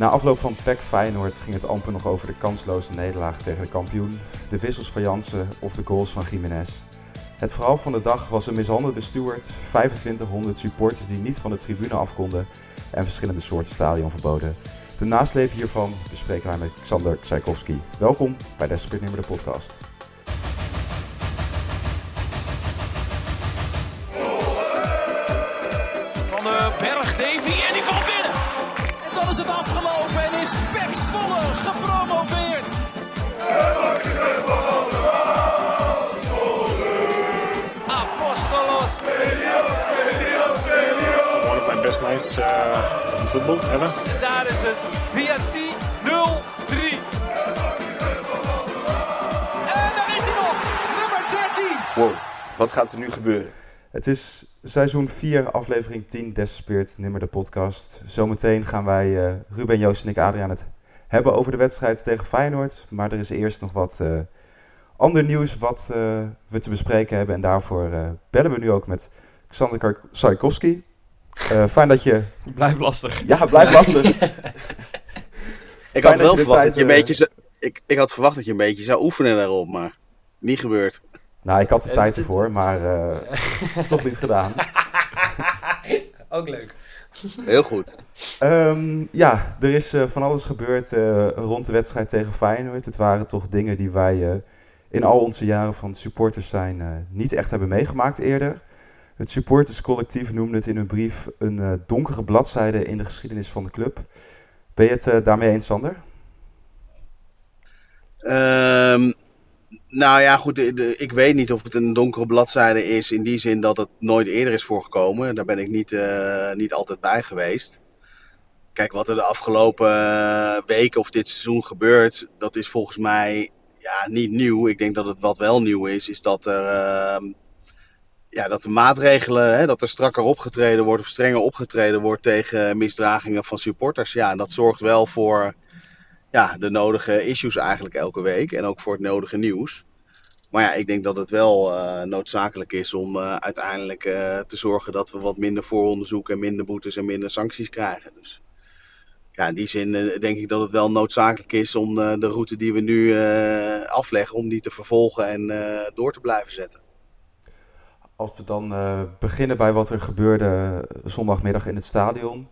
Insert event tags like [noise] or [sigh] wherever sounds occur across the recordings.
Na afloop van PEC Feyenoord ging het amper nog over de kansloze nederlaag tegen de kampioen, de wissels van Jansen of de goals van Jiménez. Het verhaal van de dag was een mishandelde steward, 2500 supporters die niet van de tribune af konden en verschillende soorten stadionverboden. De nasleep hiervan bespreken wij met Xander Tchaikovsky. Welkom bij Desperate de podcast. Uh, in football ever. En daar is het VRT 0-3. En daar is hij nog. Nummer 13. Wow, wat gaat er nu gebeuren? Het is seizoen 4, aflevering 10, Desperat Nimmer de podcast. Zometeen gaan wij, eh, Ruben, Joost en ik, Adriaan, het hebben over de wedstrijd tegen Feyenoord. Maar er is eerst nog wat eh, ander nieuws wat eh, we te bespreken hebben. En daarvoor eh, bellen we nu ook met Xander Kar- Eh, fijn dat je... Blijf lastig. Ja, blijf [laughs] lastig. Ik had wel verwacht tijd, dat je een eh, beetje... zou- Ik, ik had verwacht dat je een beetje zou oefenen daarop, maar niet gebeurd. nou, ik had de tijd ervoor, maar eh, [laughs] toch niet gedaan. [laughs] Ook leuk. Heel goed. Ehm, ja, er is eh, van alles gebeurd eh, rond de wedstrijd tegen Feyenoord. Het waren toch dingen die wij in al onze jaren van supporters zijn eh, niet echt hebben meegemaakt eerder. Het supporterscollectief noemde het in hun brief een eh, donkere bladzijde in de geschiedenis van de club. Ben je het eh, daarmee eens, Sander? Ehm, nou ja, goed. ik weet niet of het een donkere bladzijde is in die zin dat het nooit eerder is voorgekomen. Daar ben ik niet, eh, niet altijd bij geweest. Kijk, wat er de afgelopen weken of dit seizoen gebeurt, dat is volgens mij ja, niet nieuw. Ik denk dat het wat wel nieuw is, is dat er, ehm, ja, dat de maatregelen, hè, dat er strakker opgetreden wordt of strenger opgetreden wordt tegen misdragingen van supporters. Ja, en dat zorgt wel voor ja, de nodige issues eigenlijk elke week en ook voor het nodige nieuws. Maar ja, ik denk dat het wel eh, noodzakelijk is om eh, uiteindelijk eh, te zorgen dat we wat minder vooronderzoek en minder boetes en minder sancties krijgen. Dus ja, in die zin denk ik dat het wel noodzakelijk is om de route die we nu afleggen, om die te vervolgen en door te blijven zetten. Als we dan eh, beginnen bij wat er gebeurde zondagmiddag in het stadion.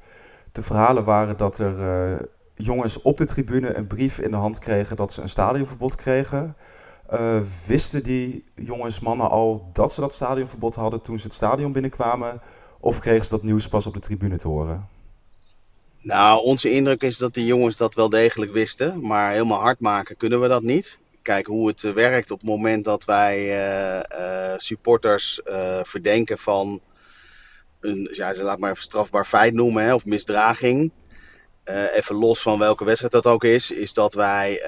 De verhalen waren dat er eh, jongens op de tribune een brief in de hand kregen dat ze een stadionverbod kregen. Eh, wisten die jongens, mannen al dat ze dat stadionverbod hadden toen ze het stadion binnenkwamen? Of kregen ze dat nieuws pas op de tribune te horen? Nou, onze indruk is dat die jongens dat wel degelijk wisten, maar helemaal hard maken kunnen we dat niet. Kijk hoe het eh, werkt op het moment dat wij eh, eh, supporters verdenken van een, ja, laat maar even strafbaar feit noemen, hè, of misdraging. Even los van welke wedstrijd dat ook is, is dat wij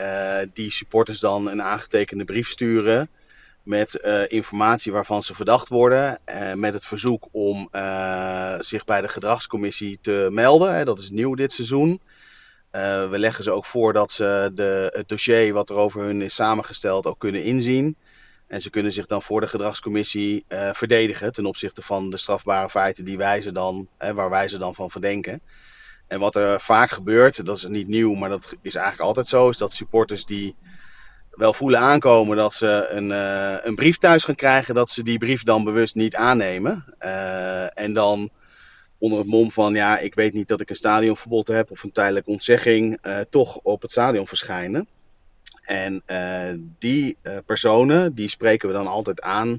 die supporters dan een aangetekende brief sturen met informatie waarvan ze verdacht worden. met het verzoek om zich bij de gedragscommissie te melden. Hè, dat is nieuw dit seizoen. Eh, we leggen ze ook voor dat ze de, het dossier wat er over hun is samengesteld ook kunnen inzien. En ze kunnen zich dan voor de gedragscommissie eh, verdedigen ten opzichte van de strafbare feiten die wij ze dan, hè, waar wij ze dan van verdenken. En wat er vaak gebeurt, dat is niet nieuw, maar dat is eigenlijk altijd zo, is dat supporters die wel voelen aankomen dat ze een, eh, een brief thuis gaan krijgen, dat ze die brief dan bewust niet aannemen. Eh, en dan onder het mom van, ja, ik weet niet dat ik een stadionverbod heb of een tijdelijke ontzegging, eh, toch op het stadion verschijnen. En eh, die eh, personen, die spreken we dan altijd aan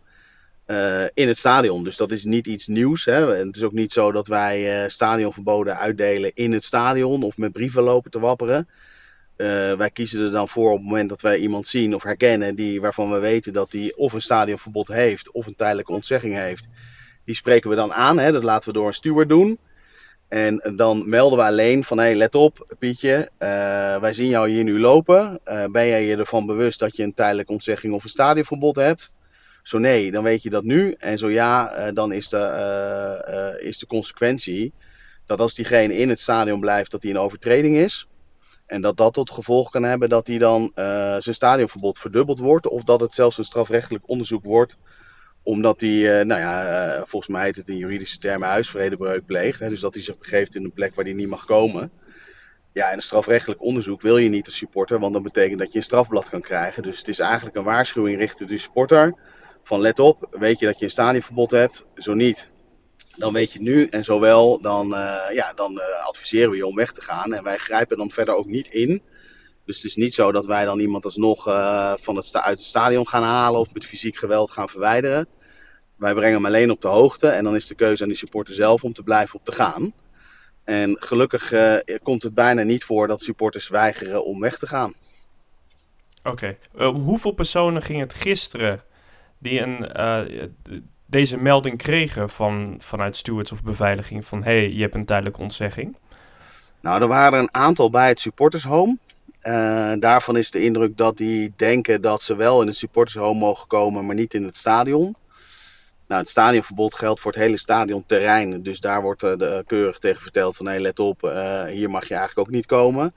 in het stadion. Dus dat is niet iets nieuws. Hè. En het is ook niet zo dat wij stadionverboden uitdelen in het stadion of met brieven lopen te wapperen. Wij kiezen er dan voor op het moment dat wij iemand zien of herkennen die, waarvan we weten dat hij of een stadionverbod heeft of een tijdelijke ontzegging heeft. Die spreken we dan aan. Hè. Dat laten we door een steward doen. En dan melden we alleen van, hé, hey, let op, Pietje, eh, wij zien jou hier nu lopen. Eh, ben jij je ervan bewust dat je een tijdelijke ontzegging of een stadionverbod hebt? Zo nee, dan weet je dat nu. En zo ja, eh, dan is de, is de consequentie dat als diegene in het stadion blijft, dat hij een overtreding is. En dat dat tot gevolg kan hebben dat hij dan zijn stadionverbod verdubbeld wordt. Of dat het zelfs een strafrechtelijk onderzoek wordt. Omdat hij, eh, nou ja, eh, volgens mij heet het in juridische termen huisvredebreuk pleegt. Hè, dus dat hij zich begeeft in een plek waar hij niet mag komen. Ja, en een strafrechtelijk onderzoek wil je niet als supporter, want dat betekent dat je een strafblad kan krijgen. Dus het is eigenlijk een waarschuwing richting de supporter. Van let op, weet je dat je een stadionverbod hebt? Zo niet, dan weet je het nu. En zowel, dan, uh, ja, dan adviseren we je om weg te gaan. En wij grijpen dan verder ook niet in. Dus het is niet zo dat wij dan iemand alsnog uh, van het uit het stadion gaan halen of met fysiek geweld gaan verwijderen. Wij brengen hem alleen op de hoogte en dan is de keuze aan de supporter zelf om te blijven op te gaan. En gelukkig uh, komt het bijna niet voor dat supporters weigeren om weg te gaan. Oké. Okay. Uh, hoeveel personen ging het gisteren die een, uh, deze melding kregen van, vanuit stewards of beveiliging van hé, hey, je hebt een tijdelijke ontzegging? Nou, er waren een aantal bij het supportershome. Daarvan is de indruk dat die denken dat ze wel in het supportershome mogen komen, maar niet in het stadion. Nou, het stadionverbod geldt voor het hele stadionterrein. Dus daar wordt uh, de, keurig tegen verteld van... hé, let op, hier mag je eigenlijk ook niet komen.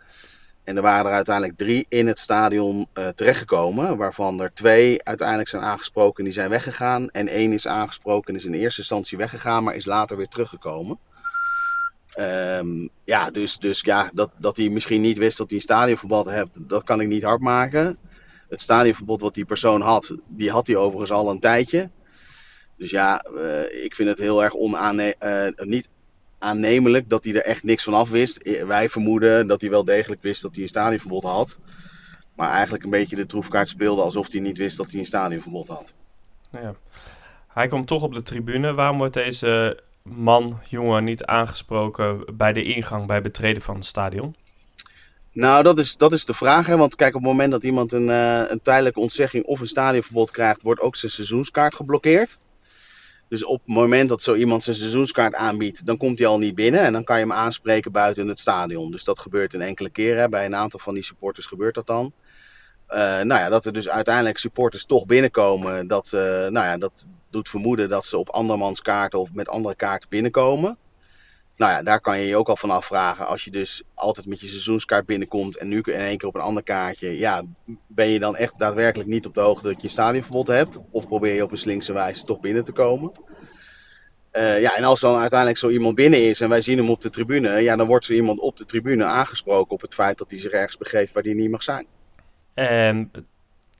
En er waren er uiteindelijk drie in het stadion terechtgekomen... waarvan er twee uiteindelijk zijn aangesproken en die zijn weggegaan. En één is aangesproken en is in eerste instantie weggegaan... maar is later weer teruggekomen. Um, ja, dus, dus ja, dat, dat hij misschien niet wist dat hij een stadionverbod heeft... dat kan ik niet hard maken. Het stadionverbod wat die persoon had... die had hij overigens al een tijdje... Dus ja, uh, ik vind het heel erg onaane uh, niet aannemelijk dat hij er echt niks van af wist. Wij vermoeden dat hij wel degelijk wist dat hij een stadionverbod had. Maar eigenlijk een beetje de troefkaart speelde alsof hij niet wist dat hij een stadionverbod had. Ja. Hij komt toch op de tribune. Waarom wordt deze man, jongen, niet aangesproken bij de ingang, bij betreden van het stadion? Nou, dat is, dat is de vraag. Hè? Want kijk, op het moment dat iemand een, uh, een tijdelijke ontzegging of een stadionverbod krijgt, wordt ook zijn seizoenskaart geblokkeerd. Dus op het moment dat zo iemand zijn seizoenskaart aanbiedt, dan komt hij al niet binnen. En dan kan je hem aanspreken buiten het stadion. Dus dat gebeurt een enkele keer. Hè. Bij een aantal van die supporters gebeurt dat dan. Uh, nou ja, dat er dus uiteindelijk supporters toch binnenkomen, dat, uh, nou ja, dat doet vermoeden dat ze op andermans kaarten of met andere kaarten binnenkomen. Nou ja, daar kan je je ook al van afvragen. Als je dus altijd met je seizoenskaart binnenkomt en nu in één keer op een ander kaartje. Ja, ben je dan echt daadwerkelijk niet op de hoogte dat je een stadionverbod hebt? Of probeer je op een slinkse wijze toch binnen te komen? Uh, ja, en als dan uiteindelijk zo iemand binnen is en wij zien hem op de tribune. Ja, dan wordt zo iemand op de tribune aangesproken op het feit dat hij zich ergens begeeft waar hij niet mag zijn. En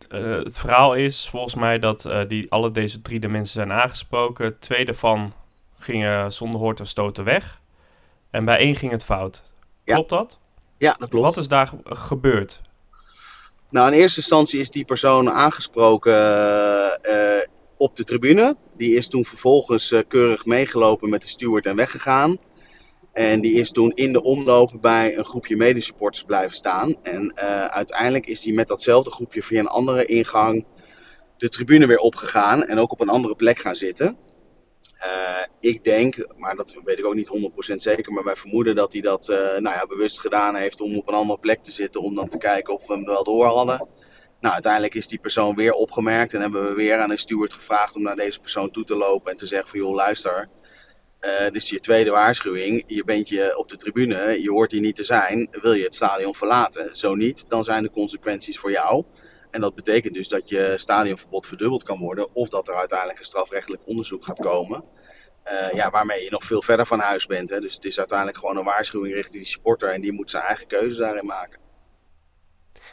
uh, het verhaal is volgens mij dat uh, die, alle deze drie de mensen zijn aangesproken. Twee daarvan gingen zonder hoort of stoten weg. En bij één ging het fout. Klopt dat? Ja, dat klopt. Wat is daar gebeurd? Nou, in eerste instantie is die persoon aangesproken uh, op de tribune. Die is toen vervolgens keurig meegelopen met de steward en weggegaan. En die is toen in de omloop bij een groepje medesupporters blijven staan. En uiteindelijk is hij met datzelfde groepje via een andere ingang de tribune weer opgegaan. En ook op een andere plek gaan zitten. Uh, ik denk, maar dat weet ik ook niet 100% zeker, maar wij vermoeden dat hij dat uh, nou ja, bewust gedaan heeft om op een andere plek te zitten, om dan te kijken of we hem wel door hadden. Nou, uiteindelijk is die persoon weer opgemerkt en hebben we weer aan een steward gevraagd om naar deze persoon toe te lopen en te zeggen van joh, luister, is je tweede waarschuwing, je bent je op de tribune, je hoort hier niet te zijn, wil je het stadion verlaten? Zo niet, dan zijn de consequenties voor jou. En dat betekent dus dat je stadionverbod verdubbeld kan worden. Of dat er uiteindelijk een strafrechtelijk onderzoek gaat komen. Uh, ja, waarmee je nog veel verder van huis bent. Hè. Dus het is uiteindelijk gewoon een waarschuwing richting die supporter. En die moet zijn eigen keuzes daarin maken.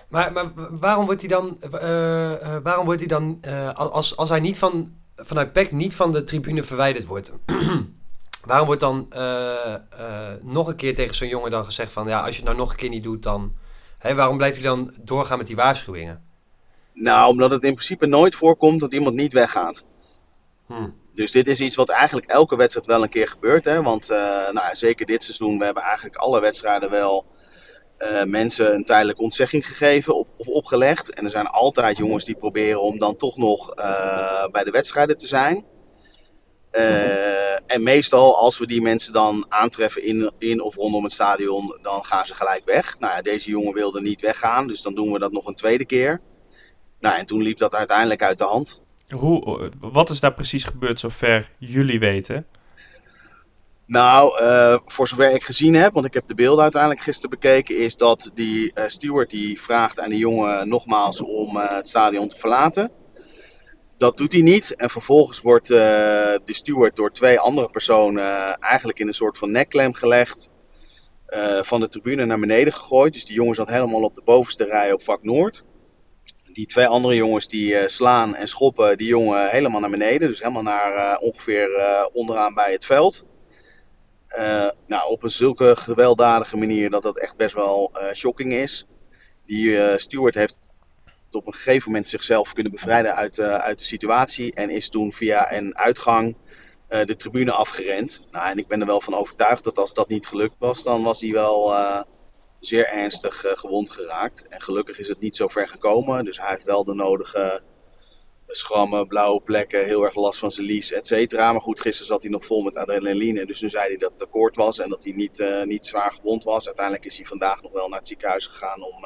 Maar, maar waarom wordt hij dan, uh, waarom wordt hij dan als, als hij niet van, vanuit PEC niet van de tribune verwijderd wordt... [clears throat] waarom wordt dan nog een keer tegen zo'n jongen dan gezegd van... ja, als je het nou nog een keer niet doet, dan... Hè, waarom blijft hij dan doorgaan met die waarschuwingen? Nou, omdat het in principe nooit voorkomt dat iemand niet weggaat. Hmm. Dus dit is iets wat eigenlijk elke wedstrijd wel een keer gebeurt. Hè? Want uh, nou zeker dit seizoen, we hebben eigenlijk alle wedstrijden wel uh, mensen een tijdelijke ontzegging gegeven op, of opgelegd. En er zijn altijd jongens die proberen om dan toch nog uh, bij de wedstrijden te zijn. En meestal als we die mensen dan aantreffen in, in of rondom het stadion, dan gaan ze gelijk weg. Nou ja, deze jongen wilde niet weggaan, dus dan doen we dat nog een tweede keer. Nou, en toen liep dat uiteindelijk uit de hand. Hoe, wat is daar precies gebeurd zover jullie weten? Nou, uh, voor zover ik gezien heb, want ik heb de beelden uiteindelijk gisteren bekeken, is dat die uh, steward die vraagt aan die jongen nogmaals om uh, het stadion te verlaten. Dat doet hij niet. En vervolgens wordt de steward door twee andere personen eigenlijk in een soort van nekklem gelegd. eh, van de tribune naar beneden gegooid. Dus die jongen zat helemaal op de bovenste rij op vak Noord. Die twee andere jongens die eh, slaan en schoppen die jongen helemaal naar beneden. Dus helemaal naar eh, ongeveer eh, onderaan bij het veld. Eh, nou, op een zulke gewelddadige manier dat dat echt best wel eh, shocking is. Die eh, steward heeft op een gegeven moment zichzelf kunnen bevrijden uit, eh, uit de situatie. En is toen via een uitgang eh, de tribune afgerend. Nou, en ik ben er wel van overtuigd dat als dat niet gelukt was, dan was hij wel eh, zeer ernstig gewond geraakt. En gelukkig is het niet zo ver gekomen. Dus hij heeft wel de nodige schrammen, blauwe plekken, heel erg last van zijn lies, et cetera. Maar goed, gisteren zat hij nog vol met adrenaline. Dus toen zei hij dat het akkoord was en dat hij niet, niet zwaar gewond was. Uiteindelijk is hij vandaag nog wel naar het ziekenhuis gegaan om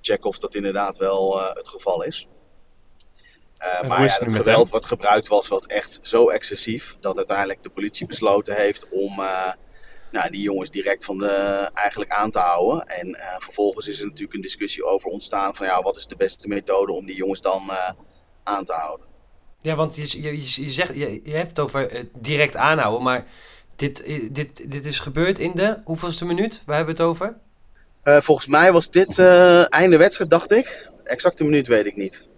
te checken of dat inderdaad wel eh, het geval is. Eh, maar ja, het geweld hem? wat gebruikt was, was echt zo excessief dat uiteindelijk de politie besloten heeft om eh, nou, die jongens direct van de, eigenlijk aan te houden. En eh, vervolgens is er natuurlijk een discussie over ontstaan van ja, wat is de beste methode om die jongens dan eh, aan te houden. Ja, want je, je, je, je zegt, je, je hebt het over direct aanhouden, maar dit, dit, dit is gebeurd in de hoeveelste minuut? Waar hebben we het over? Eh, volgens mij was dit eh, einde wedstrijd, dacht ik. Exacte minuut weet ik niet.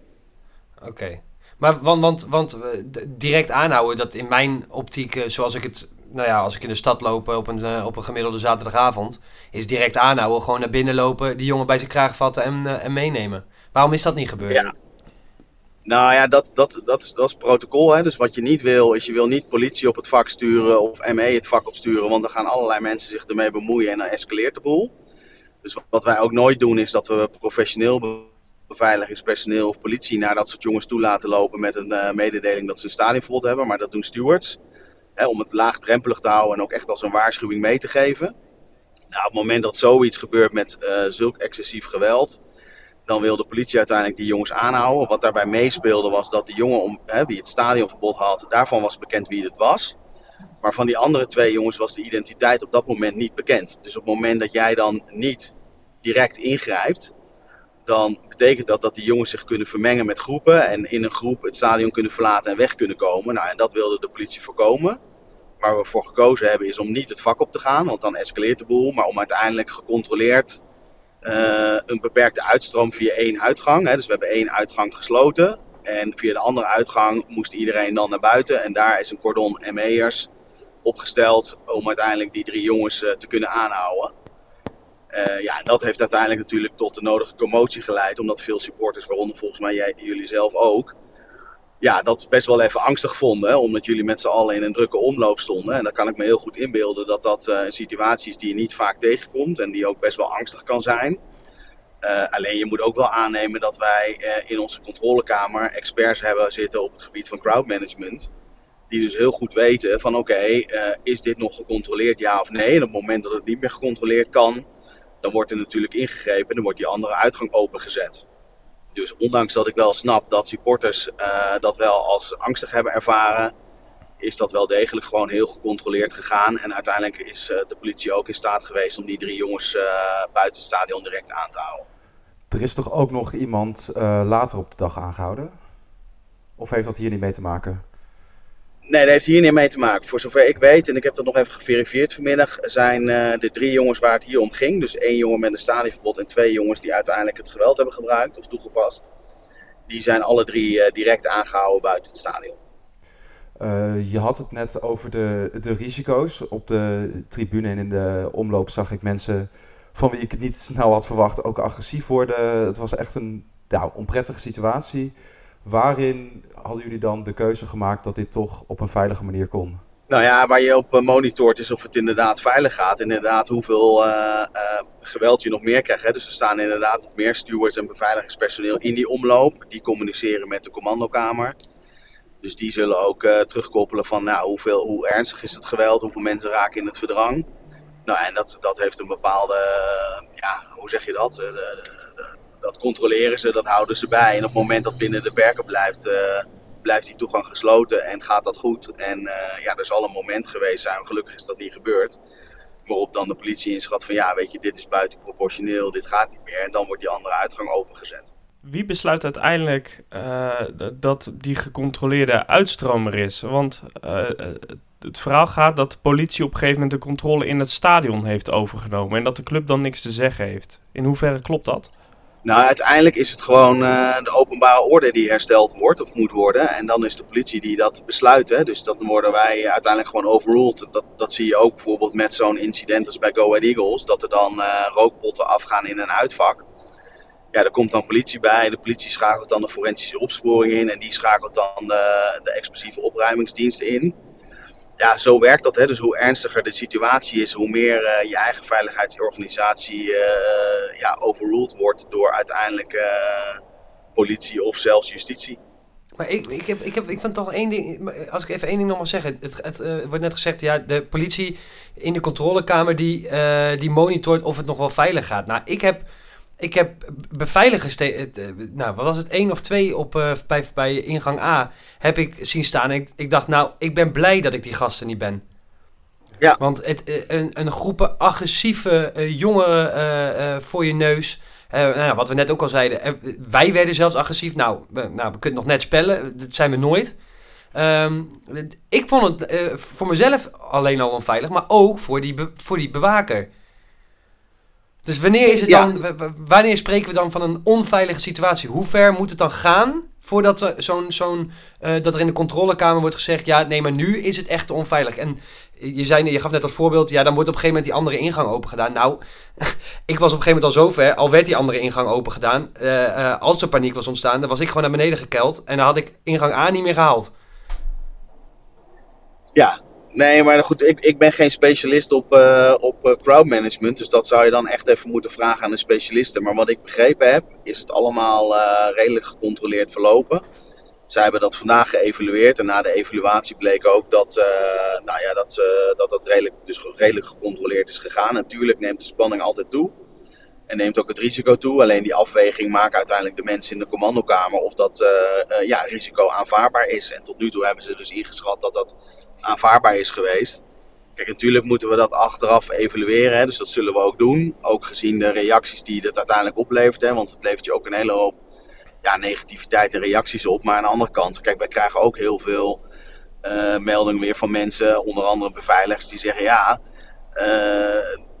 Oké. Maar want, want, want eh, direct aanhouden, dat in mijn optiek, zoals ik het, nou ja, als ik in de stad loop op een, op een gemiddelde zaterdagavond, is direct aanhouden, gewoon naar binnen lopen, die jongen bij zijn kraag vatten en, en meenemen. Waarom is dat niet gebeurd? Ja. Nou ja, dat, dat, dat, is, dat is protocol. Hè? Dus wat je niet wil, is je wil niet politie op het vak sturen of ME het vak opsturen. Want dan gaan allerlei mensen zich ermee bemoeien en dan escaleert de boel. Dus wat wij ook nooit doen, is dat we professioneel be- beveiligingspersoneel of politie naar dat soort jongens toe laten lopen met een eh, mededeling dat ze een stadionverbod hebben. Maar dat doen stewards. Hè, om het laagdrempelig te houden en ook echt als een waarschuwing mee te geven. Nou, op het moment dat zoiets gebeurt met eh, zulk excessief geweld, dan wil de politie uiteindelijk die jongens aanhouden. Wat daarbij meespeelde was dat de jongen om, hè, wie het stadionverbod had, daarvan was bekend wie het was. Maar van die andere twee jongens was de identiteit op dat moment niet bekend. Dus op het moment dat jij dan niet direct ingrijpt, dan betekent dat dat die jongens zich kunnen vermengen met groepen en in een groep het stadion kunnen verlaten en weg kunnen komen. Nou, en dat wilde de politie voorkomen. Waar we voor gekozen hebben is om niet het vak op te gaan, want dan escaleert de boel, maar om uiteindelijk gecontroleerd eh, een beperkte uitstroom via één uitgang. Hè. Dus we hebben één uitgang gesloten. En via de andere uitgang moest iedereen dan naar buiten. En daar is een cordon ME'ers opgesteld om uiteindelijk die drie jongens eh, te kunnen aanhouden. Eh, ja, en dat heeft uiteindelijk natuurlijk tot de nodige commotie geleid. Omdat veel supporters, waaronder volgens mij jij, jullie zelf ook, ja, dat best wel even angstig vonden. Hè, omdat jullie met z'n allen in een drukke omloop stonden. En dan kan ik me heel goed inbeelden dat dat eh, een situatie is die je niet vaak tegenkomt. En die ook best wel angstig kan zijn. Alleen je moet ook wel aannemen dat wij in onze controlekamer experts hebben zitten op het gebied van crowdmanagement. Die dus heel goed weten van oké, eh, is dit nog gecontroleerd ja of nee? En op het moment dat het niet meer gecontroleerd kan, dan wordt er natuurlijk ingegrepen en dan wordt die andere uitgang opengezet. Dus ondanks dat ik wel snap dat supporters eh, dat wel als angstig hebben ervaren, is dat wel degelijk gewoon heel gecontroleerd gegaan. En uiteindelijk is eh, de politie ook in staat geweest om die drie jongens buiten het stadion direct aan te houden. Er is toch ook nog iemand later op de dag aangehouden? Of heeft dat hier niet mee te maken? Nee, dat heeft hier niet mee te maken. Voor zover ik weet, en ik heb dat nog even geverifieerd vanmiddag, zijn eh, de drie jongens waar het hier om ging. Dus één jongen met een stadionverbod en twee jongens die uiteindelijk het geweld hebben gebruikt of toegepast. Die zijn alle drie eh, direct aangehouden buiten het stadion. Eh, je had het net over de, de risico's. Op de tribune en in de omloop zag ik mensen van wie ik het niet snel had verwacht ook agressief worden. Het was echt een ja, onprettige situatie. Waarin hadden jullie dan de keuze gemaakt dat dit toch op een veilige manier kon? Nou ja, waar je op eh, monitort is of het inderdaad veilig gaat. Inderdaad, hoeveel eh, eh, geweld je nog meer krijgt. Hè. Dus er staan inderdaad nog meer stewards en beveiligingspersoneel in die omloop. Die communiceren met de commandokamer. Dus die zullen ook terugkoppelen van nou, hoeveel, hoe ernstig is het geweld, hoeveel mensen raken in het verdrang. Nou, en dat, dat heeft een bepaalde, ja, hoe zeg je dat? De- dat controleren ze, dat houden ze bij. En op het moment dat binnen de perken blijft, eh, blijft die toegang gesloten en gaat dat goed. En eh, ja, er zal een moment geweest zijn, gelukkig is dat niet gebeurd. Waarop dan de politie inschat van ja, weet je, dit is buitenproportioneel, dit gaat niet meer. En dan wordt die andere uitgang opengezet. Wie besluit uiteindelijk eh, dat die gecontroleerde uitstromer is? Want het verhaal gaat dat de politie op een gegeven moment de controle in het stadion heeft overgenomen. En dat de club dan niks te zeggen heeft. In hoeverre klopt dat? Nou, uiteindelijk is het gewoon uh, de openbare orde die hersteld wordt of moet worden. En dan is de politie die dat besluit. Hè. Dus dan worden wij uiteindelijk gewoon overruled. Dat, dat zie je ook bijvoorbeeld met zo'n incident als bij Go Ahead Eagles. Dat er dan uh, rookpotten afgaan in een uitvak. Ja, er komt dan politie bij. De politie schakelt dan de forensische opsporing in. En die schakelt dan de, de explosieve opruimingsdiensten in ja, zo werkt dat. Hè. Dus hoe ernstiger de situatie is, hoe meer uh, je eigen veiligheidsorganisatie uh, ja, overruled wordt door uiteindelijk uh, politie of zelfs justitie. Maar ik, ik, heb, ik, heb, ik vind toch één ding, als ik even één ding nog mag zeggen. Het, het wordt net gezegd, ja, de politie in de controlekamer die, die monitort of het nog wel veilig gaat. Nou, ik heb ik heb beveiligers, nou wat was het, één of twee op, uh, bij, bij ingang A, heb ik zien staan. Ik, ik dacht, nou, ik ben blij dat ik die gasten niet ben. Ja. Want het, eh, een, een groepen agressieve jongeren uh, voor je neus. nou, wat we net ook al zeiden, wij werden zelfs agressief. Nou, we, nou, we kunnen nog net spellen, dat zijn we nooit. Um, ik vond het voor mezelf alleen al onveilig, maar ook voor die, voor die bewaker. Dus wanneer, is het dan, wanneer spreken we dan van een onveilige situatie? Hoe ver moet het dan gaan voordat zo'n, zo'n, uh, dat er in de controlekamer wordt gezegd... ja, nee, maar nu is het echt onveilig. En je, zei, je gaf net als voorbeeld, ja, dan wordt op een gegeven moment die andere ingang open gedaan. Nou, [laughs] ik was op een gegeven moment al zover, al werd die andere ingang open gedaan. Uh, uh, als er paniek was ontstaan, dan was ik gewoon naar beneden gekeld... en dan had ik ingang A niet meer gehaald. Ja, Nee, maar goed, ik, ik ben geen specialist op, uh, op uh, crowdmanagement. Dus dat zou je dan echt even moeten vragen aan een specialiste. Maar wat ik begrepen heb, is het allemaal uh, redelijk gecontroleerd verlopen. Zij hebben dat vandaag geëvalueerd. En na de evaluatie bleek ook dat nou ja, dat, dat, dat redelijk, dus redelijk gecontroleerd is gegaan. Natuurlijk neemt de spanning altijd toe. En neemt ook het risico toe. Alleen die afweging maken uiteindelijk de mensen in de commandokamer of dat ja, risico aanvaardbaar is. En tot nu toe hebben ze dus ingeschat dat dat aanvaardbaar is geweest. Kijk, natuurlijk moeten we dat achteraf evalueren, hè, dus dat zullen we ook doen. Ook gezien de reacties die het uiteindelijk oplevert, hè, want het levert je ook een hele hoop ja, negativiteit en reacties op. Maar aan de andere kant, kijk, wij krijgen ook heel veel uh, meldingen weer van mensen, onder andere beveiligers, die zeggen ja,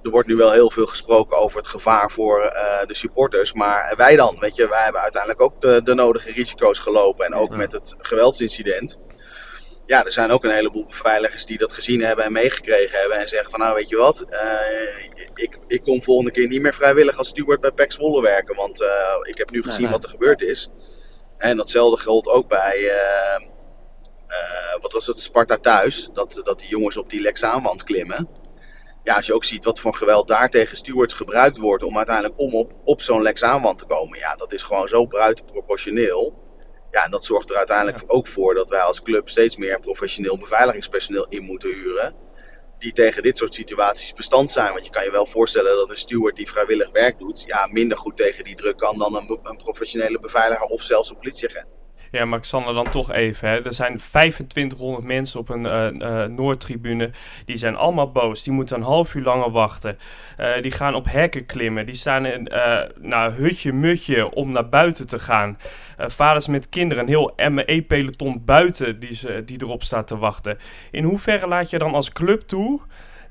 er wordt nu wel heel veel gesproken over het gevaar voor uh, de supporters. Maar wij dan, weet je, wij hebben uiteindelijk ook de, de nodige risico's gelopen. En ook met het geweldsincident ja, er zijn ook een heleboel beveiligers die dat gezien hebben en meegekregen hebben. En zeggen van nou weet je wat, uh, ik, ik kom volgende keer niet meer vrijwillig als steward bij Pax Volle werken. Want uh, ik heb nu gezien wat er gebeurd is. En datzelfde geldt ook bij, wat was het, Sparta thuis. Dat, dat die jongens op die Lexaanwand klimmen. Ja, als je ook ziet wat voor geweld daar tegen stewards gebruikt wordt om uiteindelijk om op, op zo'n Lexaanwand te komen. Ja, dat is gewoon zo buitenproportioneel. Ja, en dat zorgt er uiteindelijk ook voor dat wij als club steeds meer professioneel beveiligingspersoneel in moeten huren. Die tegen dit soort situaties bestand zijn. Want je kan je wel voorstellen dat een steward die vrijwillig werk doet, ja, minder goed tegen die druk kan dan een, een professionele beveiliger of zelfs een politieagent. Ja, maar Xander dan toch even. Hè. Er zijn 2500 mensen op een uh, Noordtribune. Die zijn allemaal boos. Die moeten een half uur langer wachten. Uh, die gaan op hekken klimmen. Die staan in nou, hutje mutje om naar buiten te gaan. vaders met kinderen. Een heel ME-peloton buiten die, ze, die erop staat te wachten. In hoeverre laat je dan als club toe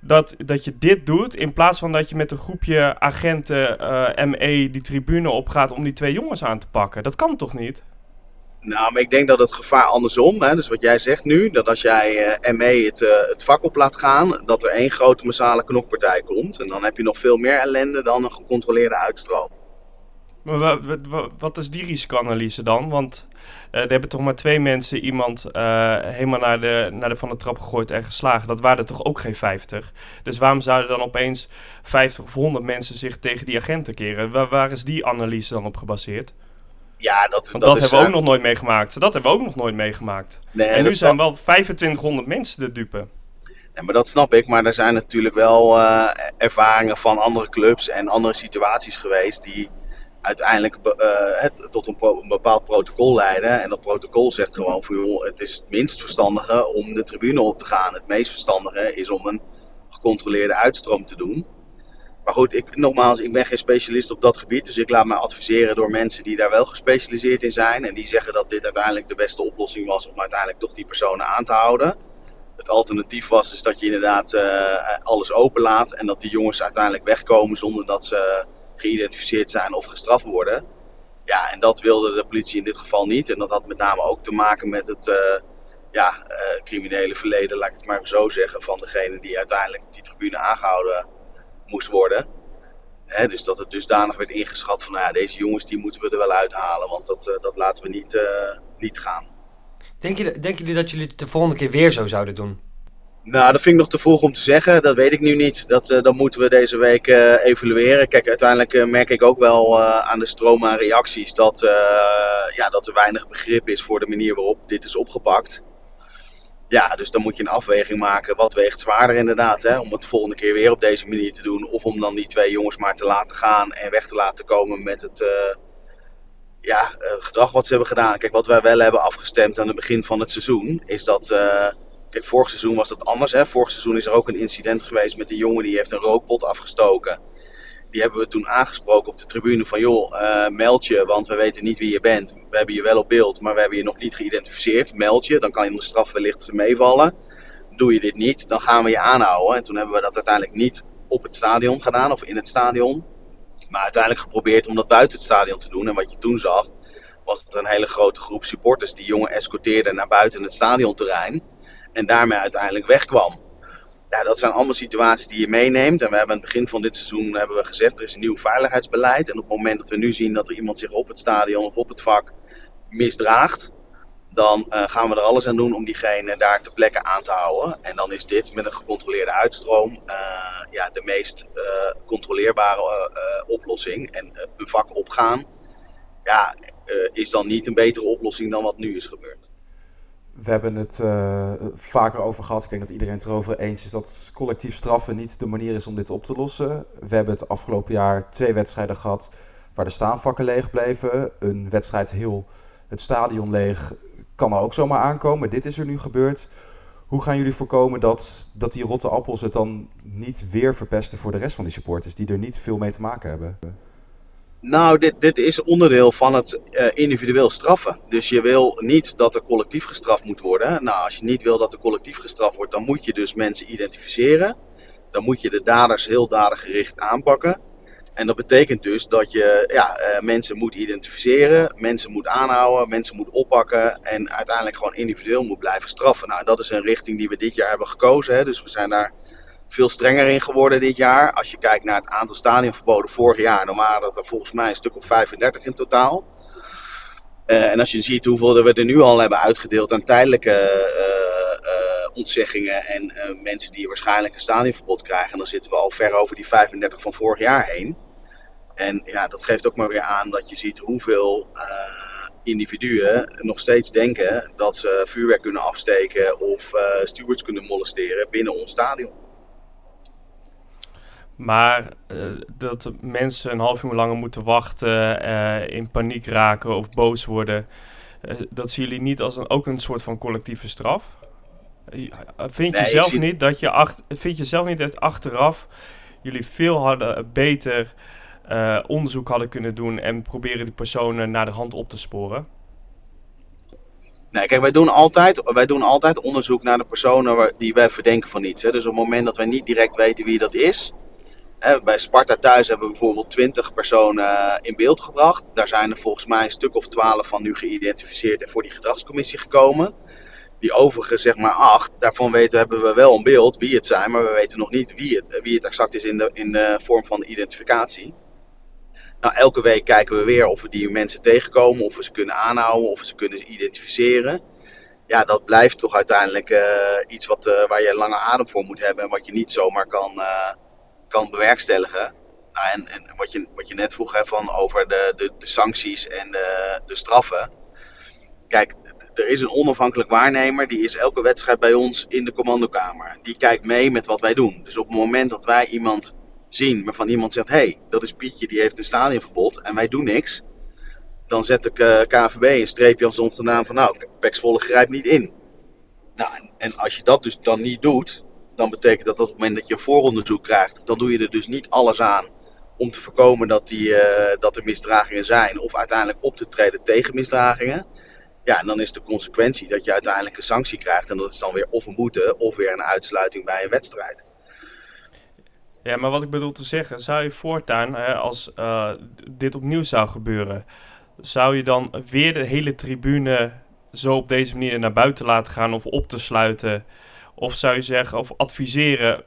dat, dat je dit doet, in plaats van dat je met een groepje agenten ME die tribune opgaat om die twee jongens aan te pakken. Dat kan toch niet? Nou, maar ik denk dat het gevaar andersom, hè, dus wat jij zegt nu, dat als jij uh, ME het, uh, het vak op laat gaan, dat er één grote massale knokpartij komt. En dan heb je nog veel meer ellende dan een gecontroleerde uitstroom. Maar wat is die risicoanalyse dan? Want uh, er hebben toch maar twee mensen iemand helemaal naar de, naar de van de trap gegooid en geslagen. Dat waren er toch ook geen 50? Dus waarom zouden dan opeens 50 of 100 mensen zich tegen die agenten keren? Waar is die analyse dan op gebaseerd? Ja, dat, Want dat, dat hebben we ook nog nooit meegemaakt. Dat hebben we ook nog nooit meegemaakt. Nee, en nu zijn wel 2500 mensen de dupe. Ja, maar dat snap ik. Maar er zijn natuurlijk wel uh, ervaringen van andere clubs en andere situaties geweest die uiteindelijk uh, het, tot een, een, bepaald protocol leiden. En dat protocol zegt gewoon voor joh, het is het minst verstandige om de tribune op te gaan. Het meest verstandige is om een gecontroleerde uitstroom te doen. Maar goed, nogmaals, ik ben geen specialist op dat gebied. Dus ik laat me adviseren door mensen die daar wel gespecialiseerd in zijn. En die zeggen dat dit uiteindelijk de beste oplossing was om uiteindelijk toch die personen aan te houden. Het alternatief was dus dat je inderdaad alles openlaat en dat die jongens uiteindelijk wegkomen zonder dat ze geïdentificeerd zijn of gestraft worden. Ja, en dat wilde de politie in dit geval niet. En dat had met name ook te maken met het ja, criminele verleden, laat ik het maar zo zeggen, van degene die uiteindelijk op die tribune aangehouden moest worden. dus dat het dusdanig werd ingeschat van, nou ja, deze jongens die moeten we er wel uithalen, want dat, uh, dat laten we niet, uh, niet gaan. Denk je, denken jullie dat jullie het de volgende keer weer zo zouden doen? Nou, dat vind ik nog te vroeg om te zeggen. Dat weet ik nu niet. Dat, uh, dat moeten we deze week evalueren. Kijk, uiteindelijk merk ik ook wel aan de stroom aan reacties dat, ja, dat er weinig begrip is voor de manier waarop dit is opgepakt. Ja, dus dan moet je een afweging maken. Wat weegt zwaarder inderdaad, hè? om het de volgende keer weer op deze manier te doen. Of om dan die twee jongens maar te laten gaan en weg te laten komen met het uh, ja, uh, gedrag wat ze hebben gedaan. Kijk, wat wij wel hebben afgestemd aan het begin van het seizoen, is dat... Uh, kijk, vorig seizoen was dat anders. Hè? Vorig seizoen is er ook een incident geweest met een jongen die heeft een rookpot afgestoken. Die hebben we toen aangesproken op de tribune van joh, uh, meld je, want we weten niet wie je bent. We hebben je wel op beeld, maar we hebben je nog niet geïdentificeerd. Meld je, dan kan je de straf wellicht meevallen. Doe je dit niet, dan gaan we je aanhouden. En toen hebben we dat uiteindelijk niet op het stadion gedaan of in het stadion. Maar uiteindelijk geprobeerd om dat buiten het stadion te doen. En wat je toen zag, was dat er een hele grote groep supporters die jongen escorteerden naar buiten het stadionterrein. En daarmee uiteindelijk wegkwam. Ja, dat zijn allemaal situaties die je meeneemt. En we hebben aan het begin van dit seizoen hebben we gezegd, er is een nieuw veiligheidsbeleid. En op het moment dat we nu zien dat er iemand zich op het stadion of op het vak misdraagt, dan uh, gaan we er alles aan doen om diegene daar ter plekke aan te houden. En dan is dit met een gecontroleerde uitstroom uh, ja, de meest uh, controleerbare oplossing. En een vak opgaan ja, is dan niet een betere oplossing dan wat nu is gebeurd. We hebben het uh, vaker over gehad. Ik denk dat iedereen het erover eens is dat collectief straffen niet de manier is om dit op te lossen. We hebben het afgelopen jaar twee wedstrijden gehad waar de staanvakken leeg bleven. Een wedstrijd heel het stadion leeg kan er ook zomaar aankomen. Dit is er nu gebeurd. Hoe gaan jullie voorkomen dat, dat die rotte appels het dan niet weer verpesten voor de rest van die supporters die er niet veel mee te maken hebben? Nou, dit, dit is onderdeel van het uh, individueel straffen. Dus je wil niet dat er collectief gestraft moet worden. Nou, als je niet wil dat er collectief gestraft wordt, dan moet je dus mensen identificeren. Dan moet je de daders heel dadergericht aanpakken. En dat betekent dus dat je ja, uh, mensen moet identificeren, mensen moet aanhouden, mensen moet oppakken en uiteindelijk gewoon individueel moet blijven straffen. Nou, dat is een richting die we dit jaar hebben gekozen. Hè. Dus we zijn daar veel strenger in geworden dit jaar. Als je kijkt naar het aantal stadionverboden vorig jaar, dan waren dat er volgens mij een stuk of 35 in totaal. Uh, en als je ziet hoeveel we er nu al hebben uitgedeeld aan tijdelijke uh, ontzeggingen en mensen die waarschijnlijk een stadionverbod krijgen, dan zitten we al ver over die 35 van vorig jaar heen. En ja, dat geeft ook maar weer aan dat je ziet hoeveel individuen nog steeds denken dat ze vuurwerk kunnen afsteken of stewards kunnen molesteren binnen ons stadion. Maar uh, dat mensen een half uur langer moeten wachten, uh, in paniek raken of boos worden, uh, dat zien jullie niet als een, ook een soort van collectieve straf? Vind je nee, zelf zie... niet dat je achter, vind je zelf niet dat achteraf jullie veel hadden beter onderzoek hadden kunnen doen en proberen die personen naar de hand op te sporen? Nee, kijk, wij doen, altijd, wij doen altijd onderzoek naar de personen die wij verdenken van iets. Hè. Dus op het moment dat wij niet direct weten wie dat is, bij Sparta thuis hebben we bijvoorbeeld 20 personen eh, in beeld gebracht. Daar zijn er volgens mij een stuk of 12 van nu geïdentificeerd en voor die gedragscommissie gekomen. Die overige, zeg maar acht, daarvan weten, hebben we wel een beeld wie het zijn, maar we weten nog niet wie het, wie het exact is in de, in vorm van identificatie. Nou, elke week kijken we weer of we die mensen tegenkomen, of we ze kunnen aanhouden, of we ze kunnen identificeren. Ja, dat blijft toch uiteindelijk uh, iets wat, waar je lange adem voor moet hebben en wat je niet zomaar kan, kan bewerkstelligen. Nou, en, en wat, je, wat je net vroeg hè, van over de, de, de sancties en de, de straffen. Kijk, er is een onafhankelijk waarnemer, die is elke wedstrijd bij ons in de commandokamer. Die kijkt mee met wat wij doen. Dus op het moment dat wij iemand zien waarvan iemand zegt: hé, hey, dat is Pietje, die heeft een stadionverbod en wij doen niks. Dan zet de KVB een streepje als onze naam van: nou, Peksvolle grijpt niet in. Nou, en als je dat dus dan niet doet, dan betekent dat, dat op het moment dat je een vooronderzoek krijgt, dan doe je er dus niet alles aan om te voorkomen dat, die, uh, dat er misdragingen zijn of uiteindelijk op te treden tegen misdragingen. Ja, en dan is de consequentie dat je uiteindelijk een sanctie krijgt. En dat is dan weer of een boete of weer een uitsluiting bij een wedstrijd. Ja, maar wat ik bedoel te zeggen, zou je voortaan, hè, als uh, dit opnieuw zou gebeuren, zou je dan weer de hele tribune zo op deze manier naar buiten laten gaan of op te sluiten? Of zou je zeggen, of adviseren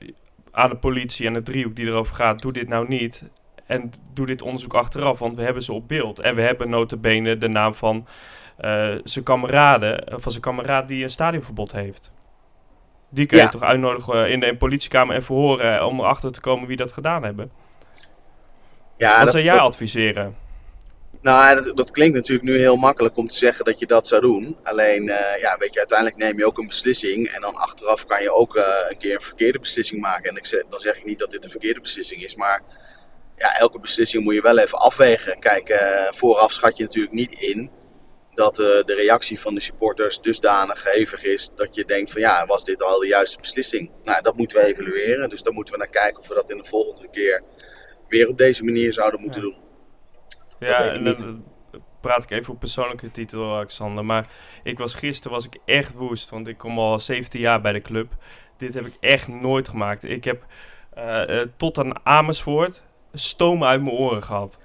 aan de politie en de driehoek die erover gaat, doe dit nou niet. En doe dit onderzoek achteraf, want we hebben ze op beeld. En we hebben notabene de naam van uh, zijn kameraden, van zijn kameraad die een stadionverbod heeft. Die kun je toch uitnodigen in de politiekamer en verhoren om erachter te komen wie dat gedaan hebben. Ja, Wat dat, zou jij adviseren? Nou, dat, dat, klinkt natuurlijk nu heel makkelijk om te zeggen dat je dat zou doen. Alleen, uh, ja, weet je, uiteindelijk neem je ook een beslissing. En dan achteraf kan je ook uh, een keer een verkeerde beslissing maken. En ik zeg, dan zeg ik niet dat dit een verkeerde beslissing is. Maar ja, elke beslissing moet je wel even afwegen. Kijk, uh, vooraf schat je natuurlijk niet in dat de reactie van de supporters dusdanig hevig is dat je denkt van ja, was dit al de juiste beslissing? Nou, dat moeten we evalueren. Dus dan moeten we naar kijken of we dat in de volgende keer weer op deze manier zouden moeten doen. Ja, [laughs] en dan praat ik even op persoonlijke titel, Alexander. Maar ik was gisteren was ik echt woest, want ik kom al 17 jaar bij de club. Dit heb ik echt nooit gemaakt. Ik heb uh, tot aan Amersfoort stoom uit mijn oren gehad.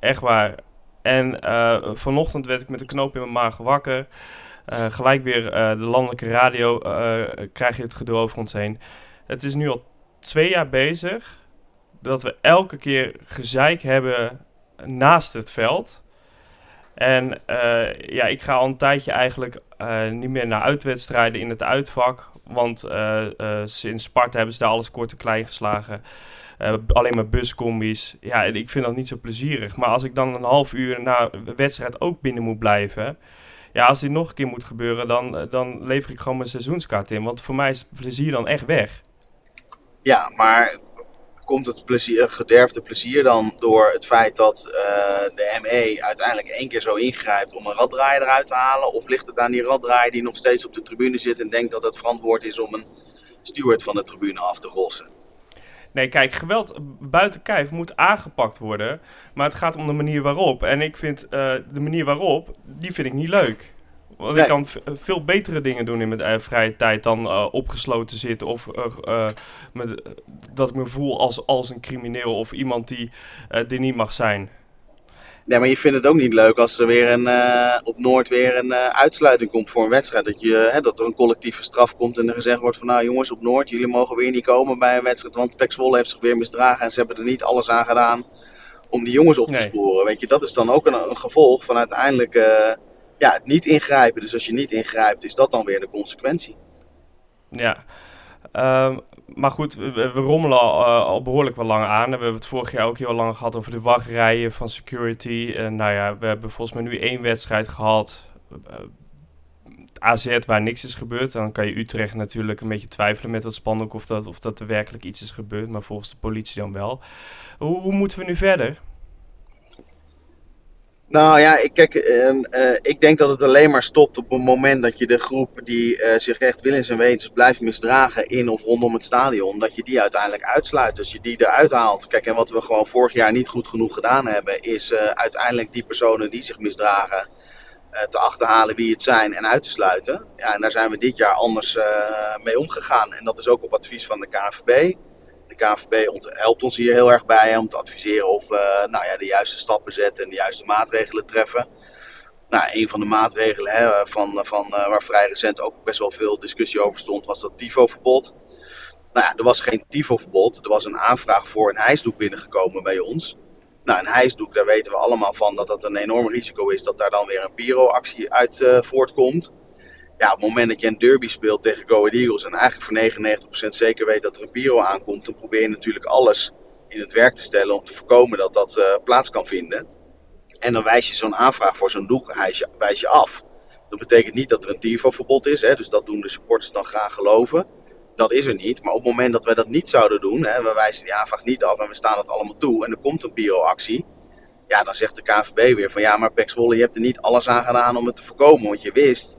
Echt waar. En uh, vanochtend werd ik met een knoop in mijn maag wakker. Gelijk weer de landelijke radio krijg je het gedoe over ons heen. Het is nu al twee jaar bezig dat we elke keer gezeik hebben naast het veld. En uh, ja, ik ga al een tijdje eigenlijk uh, niet meer naar uitwedstrijden in het uitvak. Want uh, sinds Sparta hebben ze daar alles kort en klein geslagen. alleen maar buscombi's. Ja, ik vind dat niet zo plezierig. Maar als ik dan een half uur na de wedstrijd ook binnen moet blijven. Ja, als dit nog een keer moet gebeuren, dan, dan lever ik gewoon mijn seizoenskaart in. Want voor mij is het plezier dan echt weg. Ja, maar komt het plezier, gederfde plezier dan door het feit dat uh, de ME uiteindelijk één keer zo ingrijpt om een raddraaier eruit te halen? Of ligt het aan die raddraaier die nog steeds op de tribune zit en denkt dat het verantwoord is om een steward van de tribune af te rossen? Nee, kijk, geweld buiten kijf moet aangepakt worden. Maar het gaat om de manier waarop. En ik vind uh, de manier waarop, die vind ik niet leuk. Want ik kan veel betere dingen doen in mijn uh, vrije tijd dan uh, opgesloten zitten. Of uh, met, dat ik me voel als, als een crimineel of iemand die er niet mag zijn. Nee, maar je vindt het ook niet leuk als er weer een, op Noord weer een uitsluiting komt voor een wedstrijd. Dat, je, hè, dat er een collectieve straf komt en er gezegd wordt van nou jongens op Noord, jullie mogen weer niet komen bij een wedstrijd. Want Pek Zwolle heeft zich weer misdragen en ze hebben er niet alles aan gedaan om die jongens op te nee. sporen. Weet je, dat is dan ook een, een gevolg van uiteindelijk ja, niet ingrijpen. Dus als je niet ingrijpt, is dat dan weer de consequentie. Ja, um, maar goed, we, we rommelen al, uh, al, behoorlijk wel lang aan. We hebben het vorig jaar ook heel lang gehad over de wachtrijen van security. En nou ja, we hebben volgens mij nu één wedstrijd gehad. Uh, AZ waar niks is gebeurd. Dan kan je Utrecht natuurlijk een beetje twijfelen met dat spandoek of dat, of dat er werkelijk iets is gebeurd. Maar volgens de politie dan wel. Hoe, hoe moeten we nu verder? Nou ja, ik, kijk, uh, uh, ik denk dat het alleen maar stopt op het moment dat je de groep die uh, zich echt willens en wetens blijft misdragen in of rondom het stadion, dat je die uiteindelijk uitsluit. Dus je die eruit haalt. Kijk, en wat we gewoon vorig jaar niet goed genoeg gedaan hebben, is eh, uiteindelijk die personen die zich misdragen te achterhalen wie het zijn en uit te sluiten. Ja, en daar zijn we dit jaar anders mee omgegaan. En dat is ook op advies van de KNVB de KNVB helpt ons hier heel erg bij om te adviseren of we nou ja, de juiste stappen zetten en de juiste maatregelen treffen. Nou, een van de maatregelen hè, van, van, uh, waar vrij recent ook best wel veel discussie over stond, was dat TIFO-verbod. Nou ja, er was geen TIFO-verbod. Er was een aanvraag voor een hijsdoek binnengekomen bij ons. Nou, een hijsdoek, daar weten we allemaal van dat dat een enorm risico is dat daar dan weer een pyro-actie uit uh, voortkomt ja, op het moment dat je een derby speelt tegen Go Ahead Eagles en eigenlijk voor 99% zeker weet dat er een Piro aankomt, dan probeer je natuurlijk alles in het werk te stellen om te voorkomen dat dat uh, plaats kan vinden. En dan wijs je zo'n aanvraag voor zo'n doek wijs je af. Dat betekent niet dat er een TIFO-verbod is, hè, dus dat doen de supporters dan graag geloven. Dat is er niet, maar op het moment dat wij dat niet zouden doen, hè, we wijzen die aanvraag niet af en we staan het allemaal toe en er komt een Piro-actie, ja, dan zegt de KNVB weer van ja, maar Pex Wolle, je hebt er niet alles aan gedaan om het te voorkomen, want je wist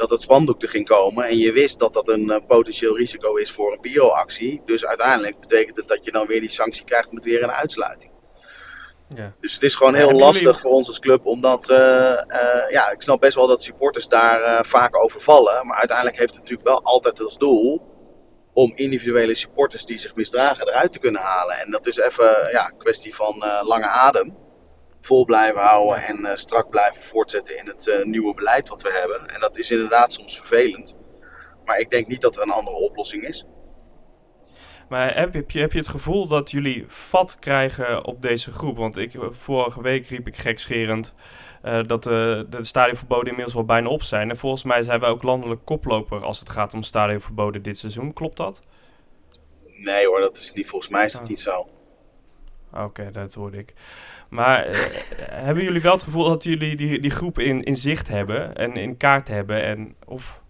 dat het spandoek er ging komen. En je wist dat dat een uh, potentieel risico is voor een pyroactie. Dus uiteindelijk betekent het dat je dan weer die sanctie krijgt met weer een uitsluiting. Ja. Dus het is gewoon heel lastig jullie- voor ons als club, omdat eh, eh, ja, ik snap best wel dat supporters daar eh, vaak over vallen. Maar uiteindelijk heeft het natuurlijk wel altijd als doel om individuele supporters die zich misdragen eruit te kunnen halen. En dat is even ja, een kwestie van eh, lange adem. Vol blijven houden en eh, strak blijven voortzetten in het eh, nieuwe beleid wat we hebben. En dat is inderdaad soms vervelend. Maar ik denk niet dat er een andere oplossing is. Maar heb, heb, je, heb je het gevoel dat jullie vat krijgen op deze groep? Want ik, vorige week riep ik gekscherend eh, dat de, de stadionverboden inmiddels wel bijna op zijn. En volgens mij zijn wij ook landelijk koploper als het gaat om stadionverboden dit seizoen. Klopt dat? Nee hoor, dat is niet, volgens mij is dat Ah. niet zo. Oké, dat hoorde ik. Maar eh, hebben jullie wel het gevoel dat jullie die, die groep in, in zicht hebben en in kaart hebben? En, of,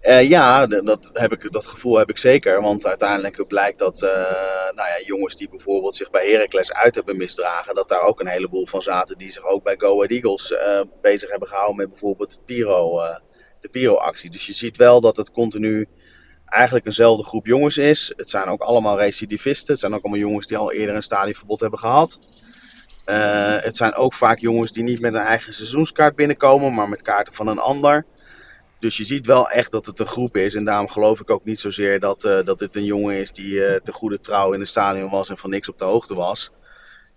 Eh, ja, dat, heb ik, dat gevoel heb ik zeker. Want uiteindelijk blijkt dat eh, nou ja, jongens die bijvoorbeeld zich bij Heracles uit hebben misdragen, dat daar ook een heleboel van zaten die zich ook bij Go Ahead Eagles eh, bezig hebben gehouden met bijvoorbeeld Piro, eh, de Piro-actie. Dus je ziet wel dat het continu eigenlijk eenzelfde groep jongens is. Het zijn ook allemaal recidivisten. Het zijn ook allemaal jongens die al eerder een stadionverbod hebben gehad. Eh, het zijn ook vaak jongens die niet met een eigen seizoenskaart binnenkomen, maar met kaarten van een ander. Dus je ziet wel echt dat het een groep is. En daarom geloof ik ook niet zozeer dat, eh, dat dit een jongen is die eh te goede trouw in het stadion was en van niks op de hoogte was.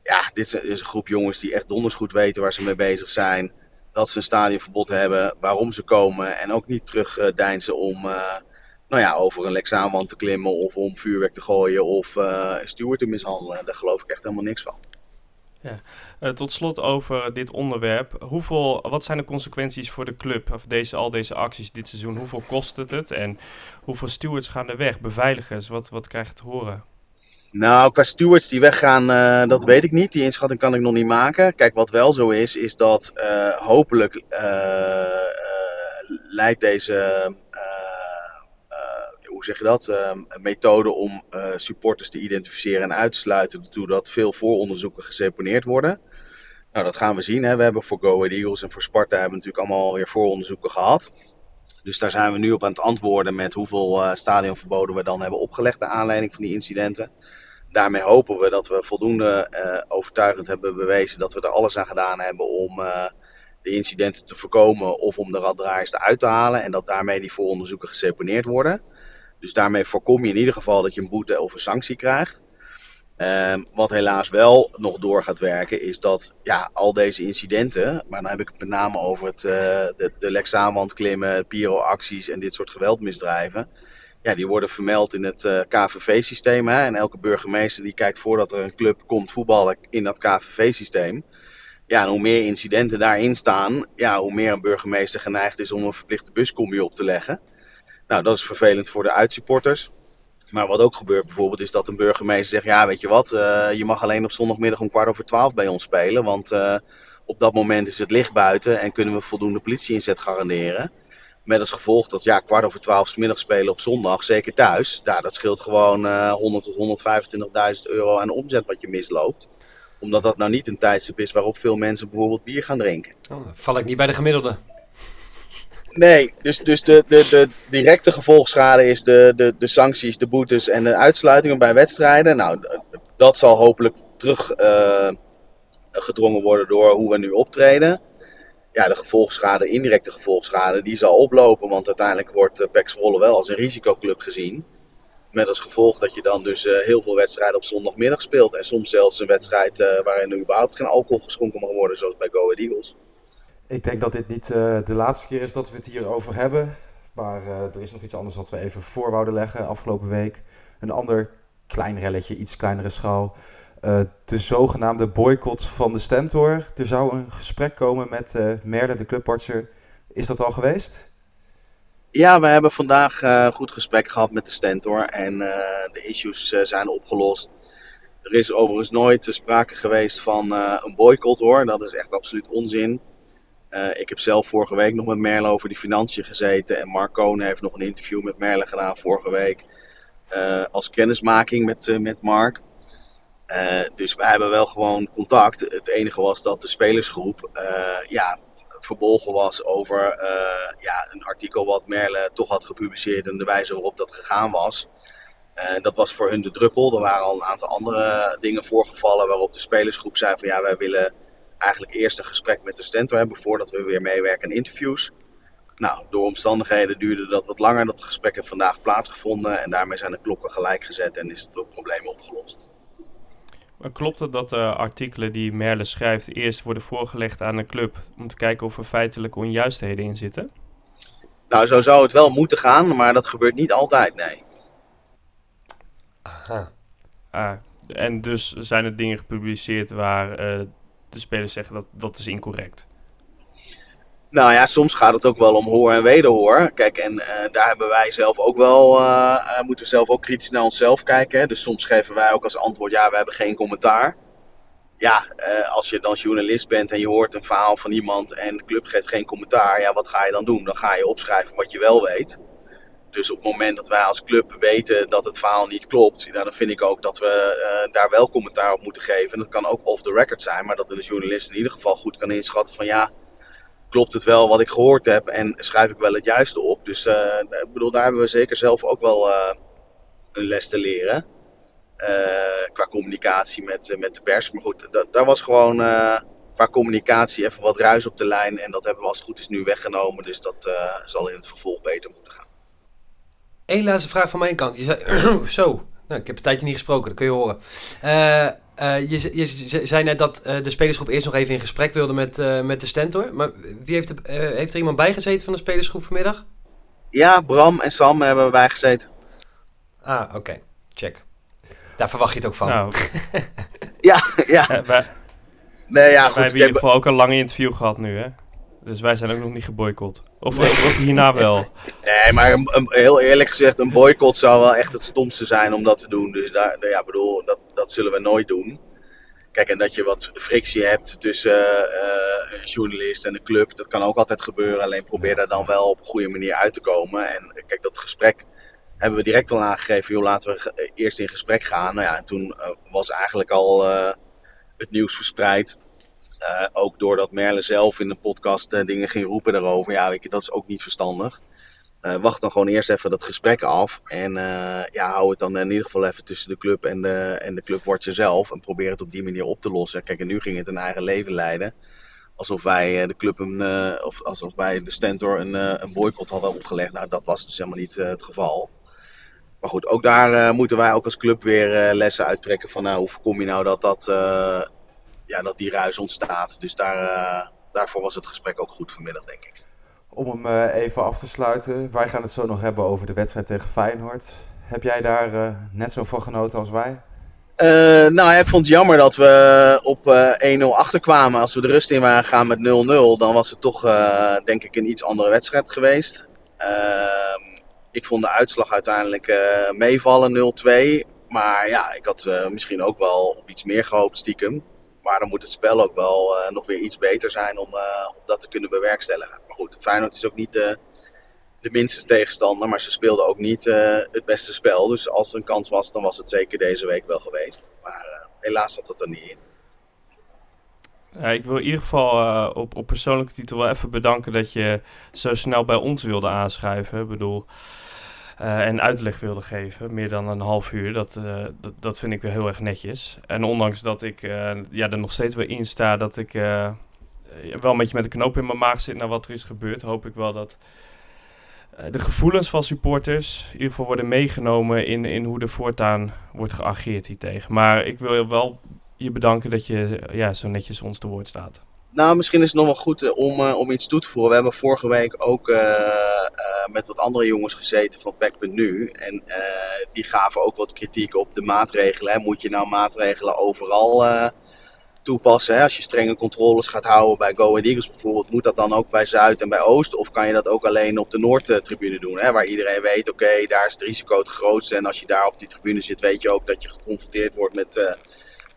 Ja, dit is, een groep jongens die echt donders goed weten waar ze mee bezig zijn. Dat ze een stadionverbod hebben, waarom ze komen. En ook niet terugdeinzen om nou ja, over een Lexaanwand te klimmen of om vuurwerk te gooien of een steward te mishandelen. Daar geloof ik echt helemaal niks van. Eh, tot slot over dit onderwerp. Hoeveel, wat zijn de consequenties voor de club of deze, al deze acties dit seizoen? Hoeveel kost het het? En hoeveel stewards gaan er weg? Beveiligers, wat, wat krijg je te horen? Nou, qua stewards die weggaan, eh, dat weet ik niet. Die inschatting kan ik nog niet maken. Kijk, wat wel zo is, is dat eh, hopelijk leidt deze, hoe zeg je dat, eh, methode om eh, supporters te identificeren en uit te sluiten ertoe dat veel vooronderzoeken geseponeerd worden. Nou, dat gaan we zien. Hè. We hebben voor Go Ahead Eagles en voor Sparta hebben natuurlijk allemaal weer vooronderzoeken gehad. Dus daar zijn we nu op aan het antwoorden met hoeveel eh, stadionverboden we dan hebben opgelegd naar aanleiding van die incidenten. Daarmee hopen we dat we voldoende eh, overtuigend hebben bewezen dat we er alles aan gedaan hebben om de incidenten te voorkomen of om de raddraaiers eruit te halen. En dat daarmee die vooronderzoeken geseponeerd worden. Dus daarmee voorkom je in ieder geval dat je een boete of een sanctie krijgt. Ehm, wat helaas wel nog door gaat werken, is dat ja, al deze incidenten, maar dan heb ik het met name over het, eh, de, de Lexaanwand klimmen, Piro-acties en dit soort geweldmisdrijven. Ja, die worden vermeld in het eh, KVV-systeem. En elke burgemeester die kijkt voordat er een club komt voetballen in dat KVV-systeem. Ja, en hoe meer incidenten daarin staan, ja, hoe meer een burgemeester geneigd is om een verplichte buscombi op te leggen. Nou, dat is vervelend voor de uitsupporters. Maar wat ook gebeurt bijvoorbeeld is dat een burgemeester zegt: Ja, weet je wat, eh, je mag alleen op zondagmiddag om kwart over twaalf bij ons spelen. Want eh, op dat moment is het licht buiten en kunnen we voldoende politieinzet garanderen. Met als gevolg dat ja, kwart over twaalf middag spelen op zondag, zeker thuis. Ja, dat scheelt gewoon eh 100 tot 125.000 euro aan omzet wat je misloopt. Omdat dat nou niet een tijdstip is waarop veel mensen bijvoorbeeld bier gaan drinken. Oh, val ik niet bij de gemiddelde. Nee, dus, dus de, de, de directe gevolgschade is de, de, de sancties, de boetes en de uitsluitingen bij wedstrijden. Nou, dat zal hopelijk teruggedrongen gedrongen worden door hoe we nu optreden. Ja, de gevolgschade, indirecte gevolgschade, die zal oplopen. Want uiteindelijk wordt uh, PEC Zwolle wel als een risicoclub gezien. Met als gevolg dat je dan dus eh, heel veel wedstrijden op zondagmiddag speelt. En soms zelfs een wedstrijd eh, waarin er überhaupt geen alcohol geschonken mag worden, zoals bij Go Ahead Eagles. Ik denk dat dit niet eh, de laatste keer is dat we het hierover hebben. Maar eh, er is nog iets anders wat we even voor wouden leggen afgelopen week. Een ander klein relletje, iets kleinere schaal. Eh, de zogenaamde boycott van de Stentor. Er zou een gesprek komen met eh Merle, de clubartser. Is dat al geweest? Ja, we hebben vandaag uh, goed gesprek gehad met de Stentor en uh, de issues uh, zijn opgelost. Er is overigens nooit sprake geweest van uh, een boycott hoor, dat is echt absoluut onzin. Uh, ik heb zelf vorige week nog met Merle over die financiën gezeten en Mark Konen heeft nog een interview met Merle gedaan vorige week. Uh, als kennismaking met, uh, met Mark. Dus we hebben wel gewoon contact. Het enige was dat de spelersgroep ja, verbolgen was over ja, een artikel wat Merle toch had gepubliceerd en de wijze waarop dat gegaan was. Dat was voor hun de druppel. Er waren al een aantal andere dingen voorgevallen waarop de spelersgroep zei van ja, wij willen eigenlijk eerst een gesprek met de stentor hebben voordat we weer meewerken aan interviews. Nou, door omstandigheden duurde dat wat langer. Dat gesprek heeft vandaag plaatsgevonden en daarmee zijn de klokken gelijk gezet en is het probleem opgelost. Maar klopt het dat de artikelen die Merle schrijft eerst worden voorgelegd aan de club om te kijken of er feitelijke onjuistheden in zitten? Nou, zo zou het wel moeten gaan, maar dat gebeurt niet altijd, nee. Aha. Ah, en dus zijn er dingen gepubliceerd waar uh, de spelers zeggen dat dat is incorrect? Nou ja, soms gaat het ook wel om hoor en wederhoor. Kijk, en uh, daar hebben wij zelf ook wel, uh, moeten we zelf ook kritisch naar onszelf kijken. Hè? Dus soms geven wij ook als antwoord, ja, we hebben geen commentaar. Ja, als je dan journalist bent en je hoort een verhaal van iemand en de club geeft geen commentaar, ja, wat ga je dan doen? Dan ga je opschrijven wat je wel weet. Dus op het moment dat wij als club weten dat het verhaal niet klopt, dan vind ik ook dat we daar wel commentaar op moeten geven. En dat kan ook off the record zijn, maar dat de journalist in ieder geval goed kan inschatten van ja, klopt het wel wat ik gehoord heb en schrijf ik wel het juiste op. Dus uh, ik bedoel, daar hebben we zeker zelf ook wel uh, een les te leren. Qua communicatie met, met de pers. Maar goed, daar was gewoon qua communicatie even wat ruis op de lijn. En dat hebben we als het goed is nu weggenomen. Dus dat zal in het vervolg beter moeten gaan. Eén laatste vraag van mijn kant. Je zei, [clears throat] zo, nou, ik heb een tijdje niet gesproken, dat kun je horen. Uh, je, je, zei net dat uh, de spelersgroep eerst nog even in gesprek wilde met, uh, met de Stentor. Maar wie heeft, heeft er iemand bijgezeten van de spelersgroep vanmiddag? Ja, Bram en Sam hebben bijgezeten. Ah, oké. Check. Daar verwacht je het ook van. Nou, [laughs] ja, ja. wij, nee, ja, goed. Wij hebben in ieder geval ook een lange interview gehad nu, hè? Dus wij zijn ook nog niet geboycott. Of, nee. of hierna wel. [laughs] Nee, maar een, een, heel eerlijk gezegd, een boycott zou wel echt het stomste zijn om dat te doen. Dus daar, ja, bedoel, dat, dat zullen we nooit doen. Kijk, en dat je wat frictie hebt tussen uh, een journalist en de club, dat kan ook altijd gebeuren. Alleen probeer daar dan wel op een goede manier uit te komen. En kijk, dat gesprek hebben we direct al aangegeven. Joh, laten we eerst in gesprek gaan. Nou ja, en toen uh, was eigenlijk al uh, het nieuws verspreid. Uh, ook doordat Merle zelf in de podcast uh, dingen ging roepen daarover. Ja, weet je, dat is ook niet verstandig. Uh, wacht dan gewoon eerst even dat gesprek af. En ja, hou het dan in ieder geval even tussen de club en de, en de clubwatcher zelf. En probeer het op die manier op te lossen. Kijk, en nu ging het een eigen leven leiden. Alsof wij de club een, of alsof wij de Stentor een, een boycott hadden opgelegd. Nou, dat was dus helemaal niet het geval. Maar goed, ook daar moeten wij ook als club weer lessen uittrekken van nou, hoe voorkom je nou dat dat ja, dat die ruis ontstaat. Dus daar, uh, daarvoor was het gesprek ook goed vanmiddag, denk ik. Om hem uh, even af te sluiten, wij gaan het zo nog hebben over de wedstrijd tegen Feyenoord. Heb jij daar uh, net zo van genoten als wij? nou ik vond het jammer dat we op 1-0 achterkwamen. Als we de rust in waren gaan met 0-0, dan was het toch denk ik een iets andere wedstrijd geweest. Ehm, ik vond de uitslag uiteindelijk meevallen 0-2. Maar ja, ik had misschien ook wel op iets meer gehoopt stiekem. Maar dan moet het spel ook wel uh, nog weer iets beter zijn om, uh, om dat te kunnen bewerkstelligen. Maar goed, Feyenoord is ook niet uh, de minste tegenstander, maar ze speelden ook niet het beste spel. Dus als er een kans was, dan was het zeker deze week wel geweest. Maar helaas zat dat er niet in. Ik wil in ieder geval op, op persoonlijke titel wel even bedanken dat je zo snel bij ons wilde aanschuiven. Ik bedoel, uh, en uitleg wilde geven, meer dan een half uur. Dat, uh, dat, dat, vind ik wel heel erg netjes. En ondanks dat ik uh, ja, er nog steeds wel in sta dat ik wel een beetje met de knoop in mijn maag zit naar wat er is gebeurd, hoop ik wel dat de gevoelens van supporters in ieder geval worden meegenomen in, in hoe er voortaan wordt geageerd hiertegen. Maar ik wil je wel je bedanken dat je ja, zo netjes ons te woord staat. Nou, misschien is het nog wel goed uh, om, uh, om iets toe te voegen. We hebben vorige week ook uh, met wat andere jongens gezeten van PEC.nu. En die gaven ook wat kritiek op de maatregelen. Moet je nou maatregelen overal toepassen? Hè? Als je strenge controles gaat houden bij Go Ahead Eagles bijvoorbeeld, moet dat dan ook bij Zuid en bij Oost? Of kan je dat ook alleen op de Noordtribune doen? Hè? Waar iedereen weet, oké, daar is het risico het grootste. En als je daar op die tribune zit, weet je ook dat je geconfronteerd wordt met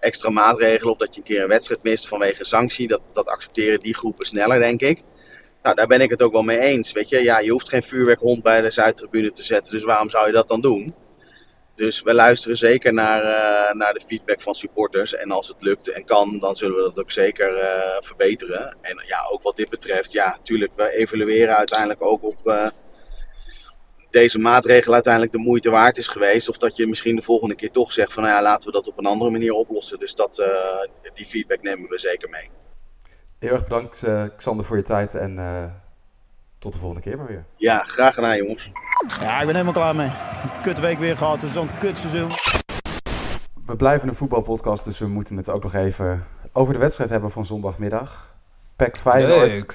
extra maatregelen of dat je een keer een wedstrijd mist vanwege sanctie. Dat, dat accepteren die groepen sneller, denk ik. Nou, daar ben ik het ook wel mee eens. Weet je, ja, je hoeft geen vuurwerkhond bij de Zuidtribune te zetten, dus waarom zou je dat dan doen? Dus we luisteren zeker naar, uh, naar de feedback van supporters. En als het lukt en kan, dan zullen we dat ook zeker uh, verbeteren. En ja, ook wat dit betreft, ja, natuurlijk, we evalueren uiteindelijk ook op uh, deze maatregel uiteindelijk de moeite waard is geweest. Of dat je misschien de volgende keer toch zegt van nou ja, laten we dat op een andere manier oplossen. Dus dat, eh, die feedback nemen we zeker mee. Heel erg bedankt eh, Xander voor je tijd en eh, tot de volgende keer maar weer. Ja, graag gedaan jongens. Ja, ik ben helemaal klaar mee. Een kut week weer gehad, het is zo'n kut seizoen. We blijven een voetbalpodcast, dus we moeten het ook nog even over de wedstrijd hebben van zondagmiddag. PEC Feyenoord. Leuk.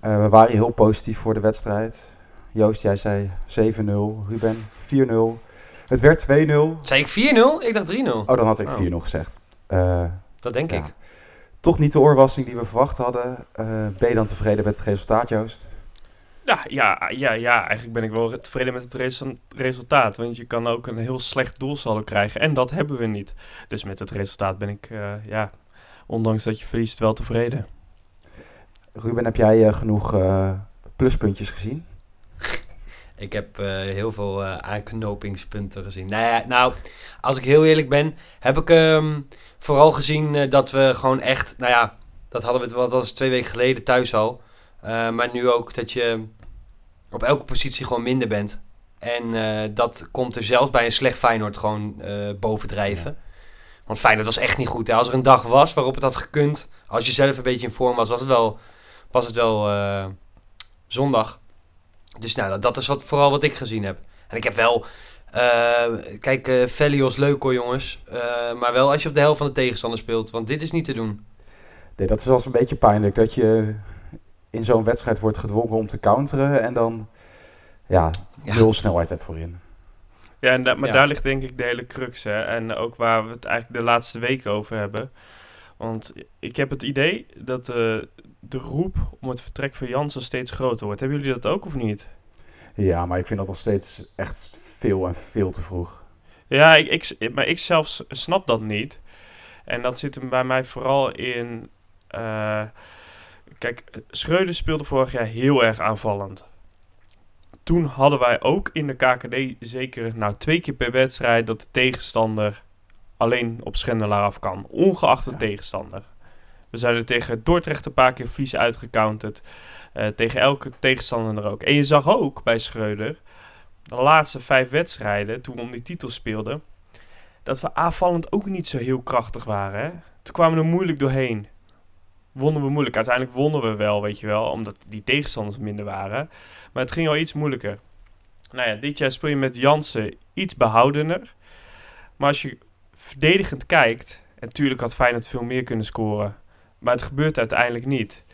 Eh, we waren heel positief voor de wedstrijd. Joost, jij zei 7-0. Ruben 4-0. Het werd 2-0. Zei ik 4-0? Ik dacht 3-0. Oh, dan had ik Oh. 4-0 gezegd. Eh, Dat denk ja. ik. Toch niet de oorwassing die we verwacht hadden. Eh, ben je dan tevreden met het resultaat, Joost? Ja, ja, ja, ja, eigenlijk ben ik wel tevreden met het resu- resultaat. Want je kan ook een heel slecht doelsaldo krijgen. En dat hebben we niet. Dus met het resultaat ben ik, eh, ja, ondanks dat je verliest, wel tevreden. Ruben, heb jij genoeg pluspuntjes gezien? Ik heb eh, heel veel eh, aanknopingspunten gezien. Nou, ja, nou, als ik heel eerlijk ben, heb ik ehm, vooral gezien eh, dat we gewoon echt, nou ja, dat hadden we het wat was twee weken geleden thuis al. Maar nu ook dat je op elke positie gewoon minder bent. En dat komt er zelfs bij een slecht Feyenoord gewoon bovendrijven. Want Feyenoord was echt niet goed. Hè? Als er een dag was waarop het had gekund, als je zelf een beetje in vorm was, was het wel, was het wel zondag. Dus nou, dat, is wat, vooral wat ik gezien heb. En ik heb wel... eh, kijk, eh Velios leuk hoor jongens. Eh, maar wel als je op de helft van de tegenstander speelt. Want dit is niet te doen. Nee, dat is wel eens een beetje pijnlijk. Dat je in zo'n wedstrijd wordt gedwongen om te counteren. En dan ja, Ja. nul snelheid hebt voorin. Ja, en da- maar Ja. daar ligt denk ik de hele crux. Hè? En ook waar we het eigenlijk de laatste weken over hebben. Want ik heb het idee dat eh, de roep om het vertrek van Jansen steeds groter wordt. Hebben jullie dat ook of niet? Ja, maar ik vind dat nog steeds echt veel en veel te vroeg. Ja, ik, ik, maar ik zelf s- snap dat niet. En dat zit hem bij mij vooral in... eh, kijk, Schreuder speelde vorig jaar heel erg aanvallend. Toen hadden wij ook in de KKD zeker nou, twee keer per wedstrijd... dat de tegenstander alleen op Schendelaar af kan. Ongeacht de Ja. tegenstander. We zijn er tegen Dordrecht een paar keer vies uitgecounterd. Eh, tegen elke tegenstander er ook. En je zag ook bij Schreuder de laatste vijf wedstrijden, toen we om die titel speelden, dat we aanvallend ook niet zo heel krachtig waren. Hè? Toen kwamen we er moeilijk doorheen. Wonnen we moeilijk. Uiteindelijk wonnen we wel, weet je wel, omdat die tegenstanders minder waren. Maar het ging al iets moeilijker. Nou ja, dit jaar speel je met Jansen iets behoudener. Maar als je verdedigend kijkt, en natuurlijk had Feyenoord veel meer kunnen scoren, maar het gebeurt uiteindelijk niet.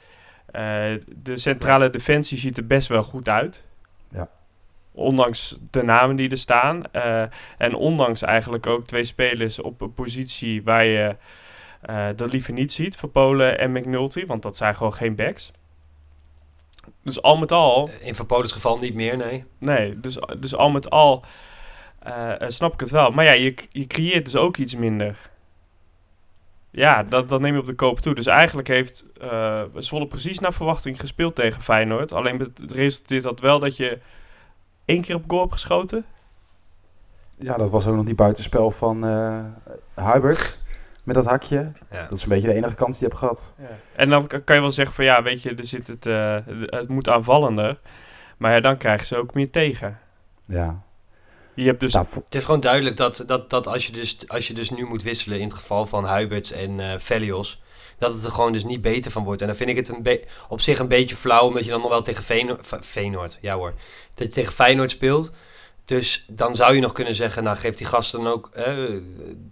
Eh, de centrale defensie ziet er best wel goed uit. Ja. Ondanks de namen die er staan. eh, en ondanks eigenlijk ook twee spelers op een positie waar je eh, dat liever niet ziet. Voor Polen en McNulty. Want dat zijn gewoon geen backs. Dus al met al... In Van Polens geval niet meer, nee. Nee, dus, dus al met al eh, eh, snap ik het wel. Maar ja, je, je creëert dus ook iets minder. Ja, dat, dat neem je op de koop toe. Dus eigenlijk heeft eh Zwolle precies naar verwachting gespeeld tegen Feyenoord. Alleen het resulteert dat wel dat je één keer op goal hebt geschoten. Ja, dat was ook nog niet buitenspel van eh Hubert. Met dat hakje. Ja. Dat is een beetje de enige kans die je hebt gehad. En dan kan kan je wel zeggen van ja, weet je, er zit het, eh, het moet aanvallender. Maar ja, dan krijgen ze ook meer tegen. Ja. Je hebt dus Nou, Het is gewoon duidelijk dat, dat, dat als, je dus, als je dus nu moet wisselen in het geval van Huiberts en eh Velios, dat het er gewoon dus niet beter van wordt. En dan vind ik het een op zich een beetje flauw, omdat je dan nog wel tegen Feyenoord, ja hoor, dat je tegen Feyenoord speelt. Dus dan zou je nog kunnen zeggen, nou geeft die gasten dan ook eh,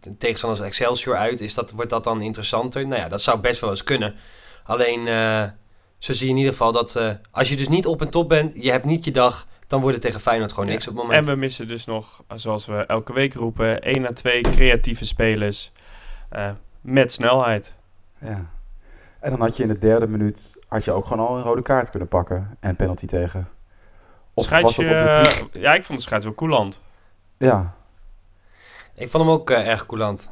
de tegenstanders Excelsior uit. Is dat, wordt dat dan interessanter? Nou ja, dat zou best wel eens kunnen. Alleen, eh, zo zie je in ieder geval dat eh, als je dus niet op en top bent, je hebt niet je dag, dan wordt het tegen Feyenoord gewoon Ja. niks op het moment. En we missen dus nog, zoals we elke week roepen, 1 à 2 creatieve spelers eh, met snelheid. ja. En dan had je in de derde minuut had je ook gewoon al een rode kaart kunnen pakken. En penalty tegen. Of was Scheidsje, dat op de eh, Ja, ik vond de scheids wel coulant. Ja. Ik vond hem ook eh, erg coulant.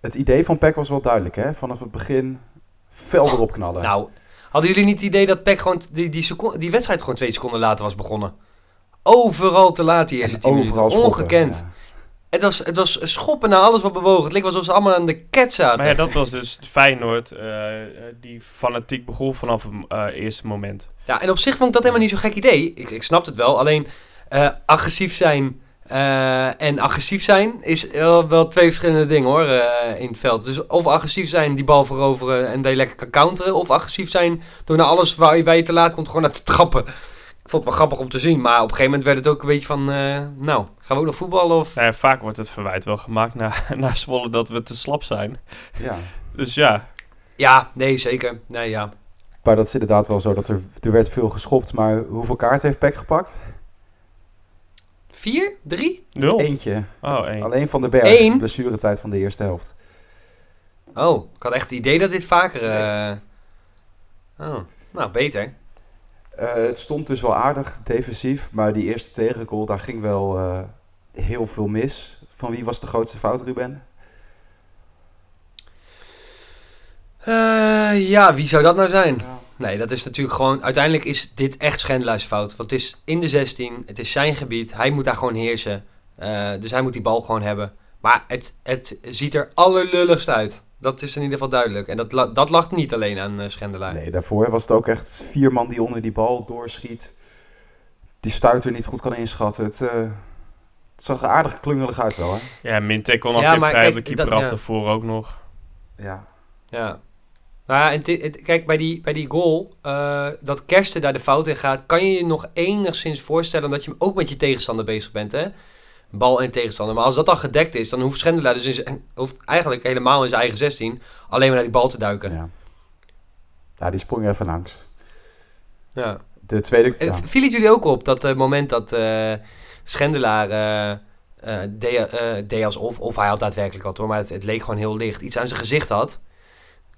Het idee van PEC was wel duidelijk, hè? Vanaf het begin fel erop knallen. Nou, hadden jullie niet het idee dat Peck gewoon t- die, die, seco- die wedstrijd gewoon twee seconden later was begonnen? Overal te laat die eerste En tien minuten. overal schoppen, Ongekend. ja. Het, was, het was schoppen naar alles wat bewogen. Het leek wel alsof ze allemaal aan de ket zaten. Maar ja, dat was dus Feyenoord, eh, eh, die fanatiek begon vanaf het eh, eerste moment. Ja, en op zich vond ik dat helemaal niet zo'n gek idee. Ik, ik snap het wel. Alleen, Eh, agressief zijn eh, en agressief zijn is wel, wel twee verschillende dingen hoor eh, in het veld. Dus of agressief zijn, die bal veroveren en dat je lekker kan counteren. Of agressief zijn door naar alles waar je, waar je te laat komt gewoon naar te trappen. Ik vond het wel grappig om te zien, maar op een gegeven moment werd het ook een beetje van... eh, nou, gaan we ook nog voetballen of... Nou ja, vaak wordt het verwijt wel gemaakt naar, [laughs] naar Zwolle dat we te slap zijn. Ja. Dus ja, Ja, nee zeker. Nee, ja. Maar dat is inderdaad wel zo dat er, er werd veel geschopt. Maar hoeveel kaarten heeft Peck gepakt? Vier? Drie? nul. Eentje. Oh, één. Alleen van de berg. Eén? Blessuretijd van de eerste helft. Oh, ik had echt het idee dat dit vaker... eh, Oh, nou beter. Eh, het stond dus wel aardig defensief. Maar die eerste tegengoal, daar ging wel eh, heel veel mis. Van wie was de grootste fout, Ruben? Eh, ja, wie zou dat nou zijn? Nee, dat is natuurlijk gewoon... Uiteindelijk is dit echt Schendelaars Want het is in de 16, het is zijn gebied. Hij moet daar gewoon heersen. Eh, dus hij moet die bal gewoon hebben. Maar het, het ziet er allerlulligst uit. Dat is in ieder geval duidelijk. En dat, dat lag niet alleen aan eh, Schendelaar. Nee, daarvoor was het ook echt vier man die onder die bal doorschiet. Die stuiter niet goed kan inschatten. Het, eh, het zag er aardig klungelig uit wel, hè? Ja, Mintek kon ook Ja, ja, maar vrij op de keeper dat- af ja. daarvoor ook nog. Ja. Ja. Nou ja, en ti- het- kijk, bij die, bij die goal, eh, dat Kersten daar de fout in gaat, kan je je nog enigszins voorstellen dat je ook met je tegenstander bezig bent, hè? Bal en tegenstander. Maar als dat dan gedekt is, dan hoeft Schendelaar dus in zijn, [laughs] hoeft eigenlijk helemaal in zijn eigen 16 alleen maar naar die bal te duiken. Ja. ja. Ja, die sprong even langs. De tweede... Ja. v- Viel het jullie ook op dat het moment dat eh, Schendelaar eh, eh, deed, eh, deed alsof, of hij had daadwerkelijk wat hoor, maar het, het leek gewoon heel licht, iets aan zijn gezicht had,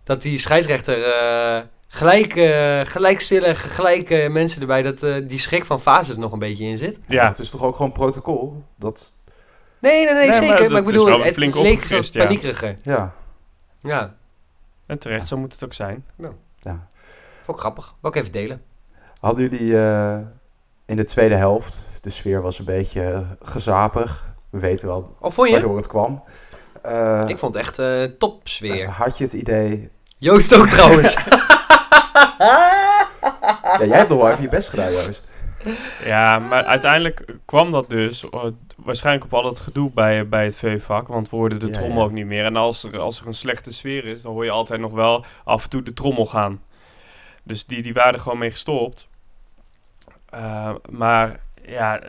dat die scheidsrechter eh, gelijk, eh gelijk eh, mensen erbij, dat eh, die schrik van fase er nog een beetje in zit. Ja, Het is toch ook gewoon protocol? Dat, Nee, nee, nee, Nee, maar zeker. dat Maar, ik is bedoel, het leek zo ja. paniekeriger. ja. Ja, en terecht, zo moet het ook zijn. ja. vond ik grappig. Wil ik even delen. Hadden jullie in de tweede helft... De sfeer was een beetje gezapig. We weten wel Of vond je? waardoor het kwam. Ik vond het echt topsfeer. Had je het idee... Joost ook trouwens. [laughs] Ja, jij hebt nog wel even je best gedaan, Joost. Ja, maar uiteindelijk kwam dat dus eh, waarschijnlijk op al dat gedoe bij, bij het V-vak. Want we hoorden de Ja, trommel ja. ook niet meer. En als er, als er een slechte sfeer is, dan hoor je altijd nog wel af en toe de trommel gaan. Dus die, die waren er gewoon mee gestopt. Eh, maar ja,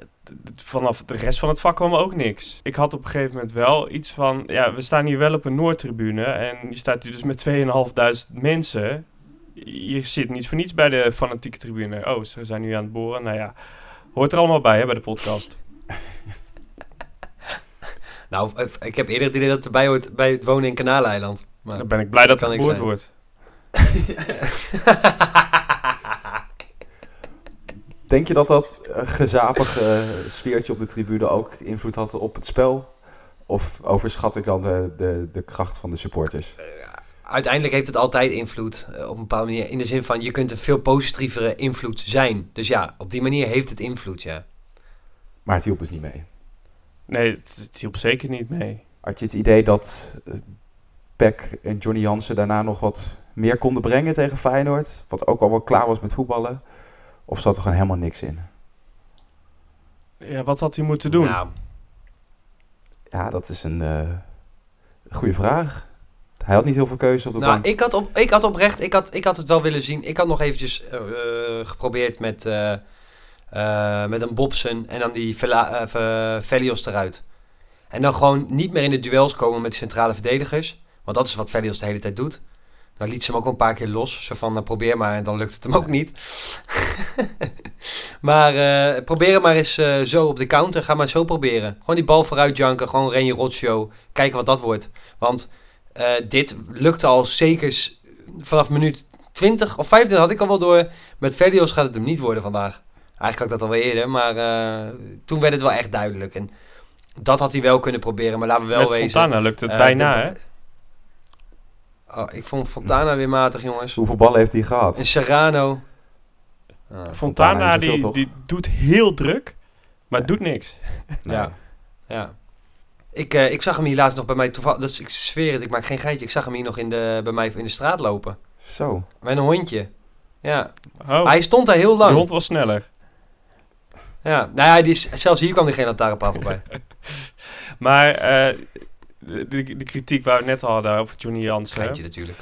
vanaf de rest van het vak kwam ook niks. Ik had op een gegeven moment wel iets van... Ja, we staan hier wel op een Noordtribune. En je staat hier dus met 2.500 mensen. Je zit niet voor niets bij de fanatieke tribune. Oh, ze zijn nu aan het boren. Nou ja, hoort er allemaal bij hè, bij de podcast. [laughs] nou, eh, ik heb eerder het idee dat het erbij hoort bij het wonen in Kanaaleiland. Maar... Dan ben ik blij dat het geboord zijn. wordt. [laughs] Denk je dat dat eh, gezapige eh, sfeertje op de tribune ook invloed had op het spel? Of overschat ik dan de, de, de kracht van de supporters? Uiteindelijk heeft het altijd invloed eh, op een bepaalde manier. In de zin van, je kunt een veel positievere invloed zijn. Dus ja, op die manier heeft het invloed, ja. Maar het hielp dus niet mee. Nee, het, het hielp zeker niet mee. Had je het idee dat eh, Peck en Johnny Jansen daarna nog wat meer konden brengen tegen Feyenoord? Wat ook al wel klaar was met voetballen? Of zat er gewoon helemaal niks in? Ja, wat had hij moeten doen? Nou, Ja, dat is een eh, goede vraag. Hij had niet heel veel keuze op de nou bank. ik, had op, ik had oprecht, ik had, ik had het wel willen zien. Ik had nog eventjes eh, eh, geprobeerd met, eh, met een Bobsen en dan die Vela, Velios eruit. En dan gewoon niet meer in de duels komen met de centrale verdedigers. Want dat is wat Velios de hele tijd doet. Dan liet ze hem ook een paar keer los. Zo van, nou, probeer maar. En dan lukt het hem ook niet. [laughs] maar eh, probeer maar eens zo op de counter. Ga maar zo proberen. Gewoon die bal vooruit janken. Gewoon Renje Rotshow. Kijken wat dat wordt. Want eh, dit lukte al zeker vanaf minuut 20 of 15 had ik al wel door. Met Velios gaat het hem niet worden vandaag. Eigenlijk had ik dat alweer eerder. Maar eh, toen werd het wel echt duidelijk. En dat had hij wel kunnen proberen. Maar laten we wel Met wezen. Fontana lukt het eh, bijna, de- hè? Oh, ik vond Fontana weer matig, jongens. Hoeveel ballen heeft hij gehad? En Serrano. Ah, Fontana Fontana, is veel, die, die doet heel druk, maar Ja. doet niks. Ja. ja. Ik, eh, ik zag hem hier laatst nog bij mij toevallig. Dat is, ik zweer het, ik maak geen geintje. Ik zag hem hier nog in de, bij mij in de straat lopen. Zo. Met een hondje. Ja. Oh, Hij stond daar heel de lang. hond was sneller. Ja, nou ja, die is, zelfs hier kwam er geen lantaarnpaal voorbij. [laughs] Maar eh, de, de, de kritiek waar we het net hadden over Johnny Jansen. Kleintje natuurlijk.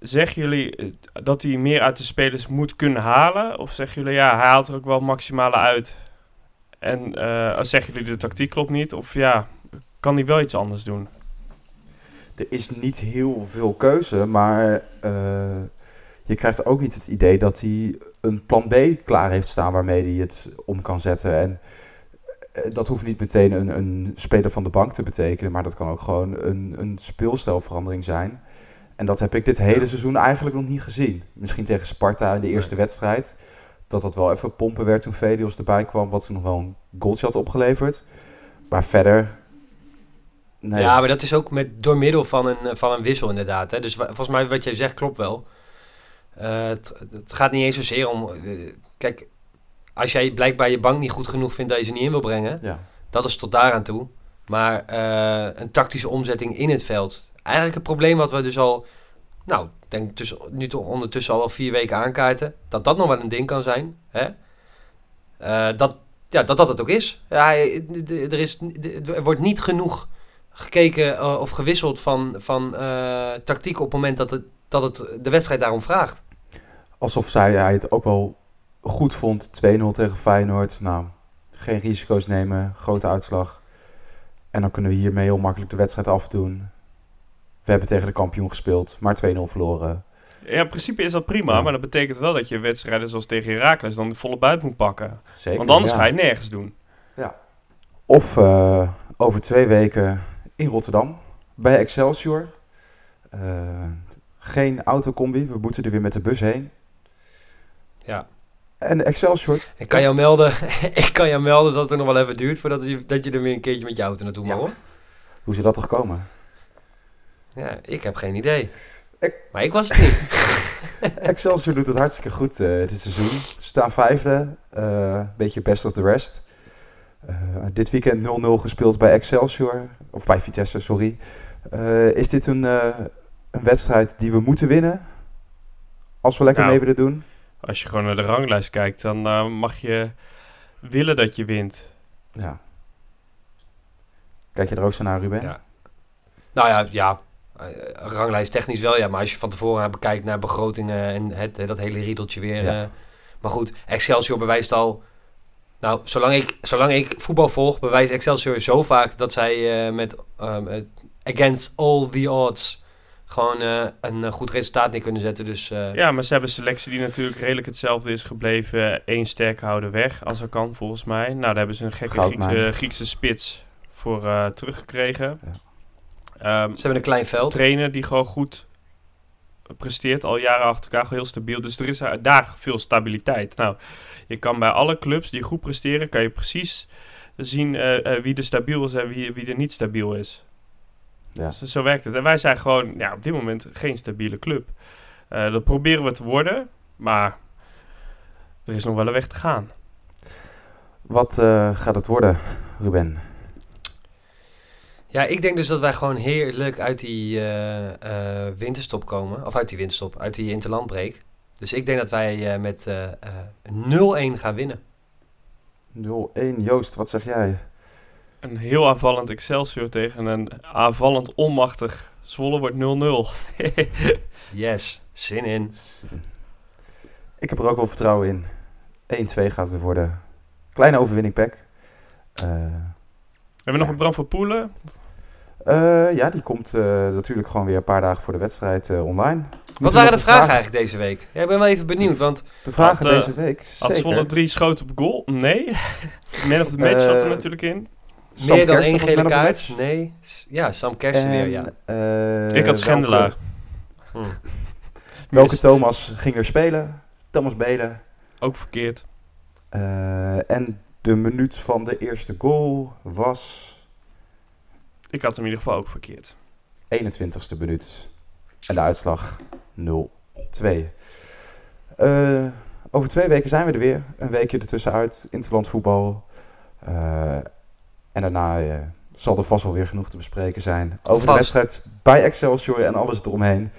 Zeggen jullie eh, dat hij meer uit de spelers moet kunnen halen? Of zeggen jullie, ja, hij haalt er ook wel maximale uit? En eh zeggen jullie, de tactiek klopt niet? Of ja, kan hij wel iets anders doen? Er is niet heel veel keuze, maar eh, je krijgt ook niet het idee dat hij een plan B klaar heeft staan waarmee hij het om kan zetten. En eh, dat hoeft niet meteen een, een speler van de bank te betekenen, maar dat kan ook gewoon een, een speelstijlverandering zijn. En dat heb ik dit hele seizoen eigenlijk nog niet gezien. Misschien tegen Sparta in de eerste wedstrijd. Dat dat wel even pompen werd toen Velios erbij kwam, wat toen nog wel een goaltje had opgeleverd. Maar verder... Nee. Ja, maar dat is ook met, door middel van een, eh, van een wissel inderdaad. Hè. Dus volgens mij wat jij zegt klopt wel. Eh, het, het gaat niet eens zozeer om... eh, kijk, als jij blijkbaar je bank niet goed genoeg vindt dat je ze niet in wil brengen... Ja. Dat is tot daaraan toe. Maar een tactische omzetting in het veld. Eigenlijk het probleem wat we dus al... Nou, ik denk dus nu toch ondertussen al wel vier weken aankaarten. Dat dat nog wel een ding kan zijn. Hè? Dat, ja, dat dat het ook is. Ja, er, is er wordt niet genoeg gekeken eh, of gewisseld van, van eh, tactiek op het moment dat het, dat het de wedstrijd daarom vraagt. Alsof zij, hij het ook wel goed vond. 2-0 tegen Feyenoord. Nou, geen risico's nemen. Grote uitslag. En dan kunnen we hiermee heel makkelijk de wedstrijd afdoen. We hebben tegen de kampioen gespeeld, maar 2-0 verloren. Ja, in principe is dat prima, Ja. maar dat betekent wel dat je wedstrijden zoals tegen Heracles dan volle buit moet pakken. Zeker, Want anders ja. ga je nergens doen. Of eh, over twee weken in Rotterdam bij Excelsior. Eh, geen autocombi, we moeten er weer met de bus heen. Ja. En Excelsior, Ik kan jou melden, [laughs] ik kan jou melden dat het nog wel even duurt voordat je, dat je er weer een keertje met je auto naartoe mag hoor. hoe zou dat toch komen? Ja, ik heb geen idee. Ik- Maar ik was het niet. [laughs] Excelsior doet het hartstikke goed eh, dit seizoen. Ze staan vijfde, eh, beetje best of the rest. Eh, dit weekend 0-0 gespeeld bij Excelsior, of bij Vitesse, sorry. Eh, is dit een, eh, een wedstrijd die we moeten winnen? Als we lekker Nou. mee willen doen? Als je gewoon naar de ranglijst kijkt, dan mag je willen dat je wint. Ja. Kijk je er ook zo naar, Ruben? Ja. Nou ja, ja. ranglijst technisch wel, ja. Maar als je van tevoren bekijkt naar begrotingen en het, dat hele riedeltje weer. Ja. eh, maar goed, Excelsior bewijst al... Nou, zolang ik, zolang ik voetbal volg, bewijst Excelsior zo vaak dat zij eh, met ehm, eh, against all the odds gewoon eh, een goed resultaat neer kunnen zetten. Dus eh, Ja, maar ze hebben een selectie die natuurlijk redelijk hetzelfde is gebleven. Eén sterk houden weg, als er kan, volgens mij. Nou, daar hebben ze een gekke. Griekse, Griekse spits voor eh, teruggekregen. Ehm, ze hebben een klein veld. trainer die gewoon goed presteert, al jaren achter elkaar, heel stabiel. Dus er is daar- veel stabiliteit. Nou, je kan bij alle clubs die goed presteren, kan je precies zien eh, eh, wie er stabiel is en wie, wie er niet stabiel is. Ja. Dus zo werkt het. En wij zijn gewoon ja, op dit moment geen stabiele club. Eh, dat proberen we te worden, maar er is nog wel een weg te gaan. Wat gaat het worden, Ruben? Ja, ik denk dus dat wij gewoon heerlijk uit die eh, eh, winterstop komen. Of uit die winterstop, uit die interlandbreek. Dus ik denk dat wij eh, met eh, eh, 0-1 gaan winnen. 0-1. Joost, wat zeg jij? Een heel aanvallend Excelsior tegen een aanvallend onmachtig Zwolle wordt 0-0. [laughs] Yes, zin in. Ik heb er ook wel vertrouwen in. 1-2 gaat het worden. Kleine overwinning, Pek. Eh, We hebben nog een Bram van Poelen. Eh, ja, die komt eh, natuurlijk gewoon weer een paar dagen voor de wedstrijd eh, online. Wat waren de vragen eigenlijk deze week? Ja, ik ben wel even benieuwd, want De vragen Had, deze week? Had Zeker. Zwolle drie schoten op goal? Nee. [laughs] Man of the match zat er natuurlijk in. Sam meer dan Kersten één gele kaart? Nee. Ja, Sam Kersten weer, ja. Ik had Schendelaar. Welke, Hm. [laughs] welke. Thomas ging er spelen? Thomas Belen. Ook verkeerd. En de minuut van de eerste goal was Ik had hem in ieder geval ook verkeerd. 21ste minuut. En de uitslag 0-2. Eh, over twee weken zijn we er weer. Een weekje ertussenuit. Interland voetbal. Eh, en daarna eh, zal er vast wel weer genoeg te bespreken zijn. Over de wedstrijd bij Excelsior en alles eromheen.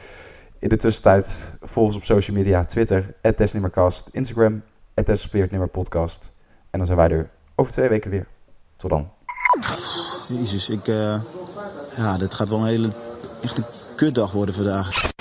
In de tussentijd volg ons op social media. Twitter, @desnimmercast. Instagram, @despeertnimmerpodcast. En dan zijn wij er over twee weken weer. Tot dan. Jezus, ik, uh, ja, dit gaat wel een hele, echt een kutdag worden vandaag.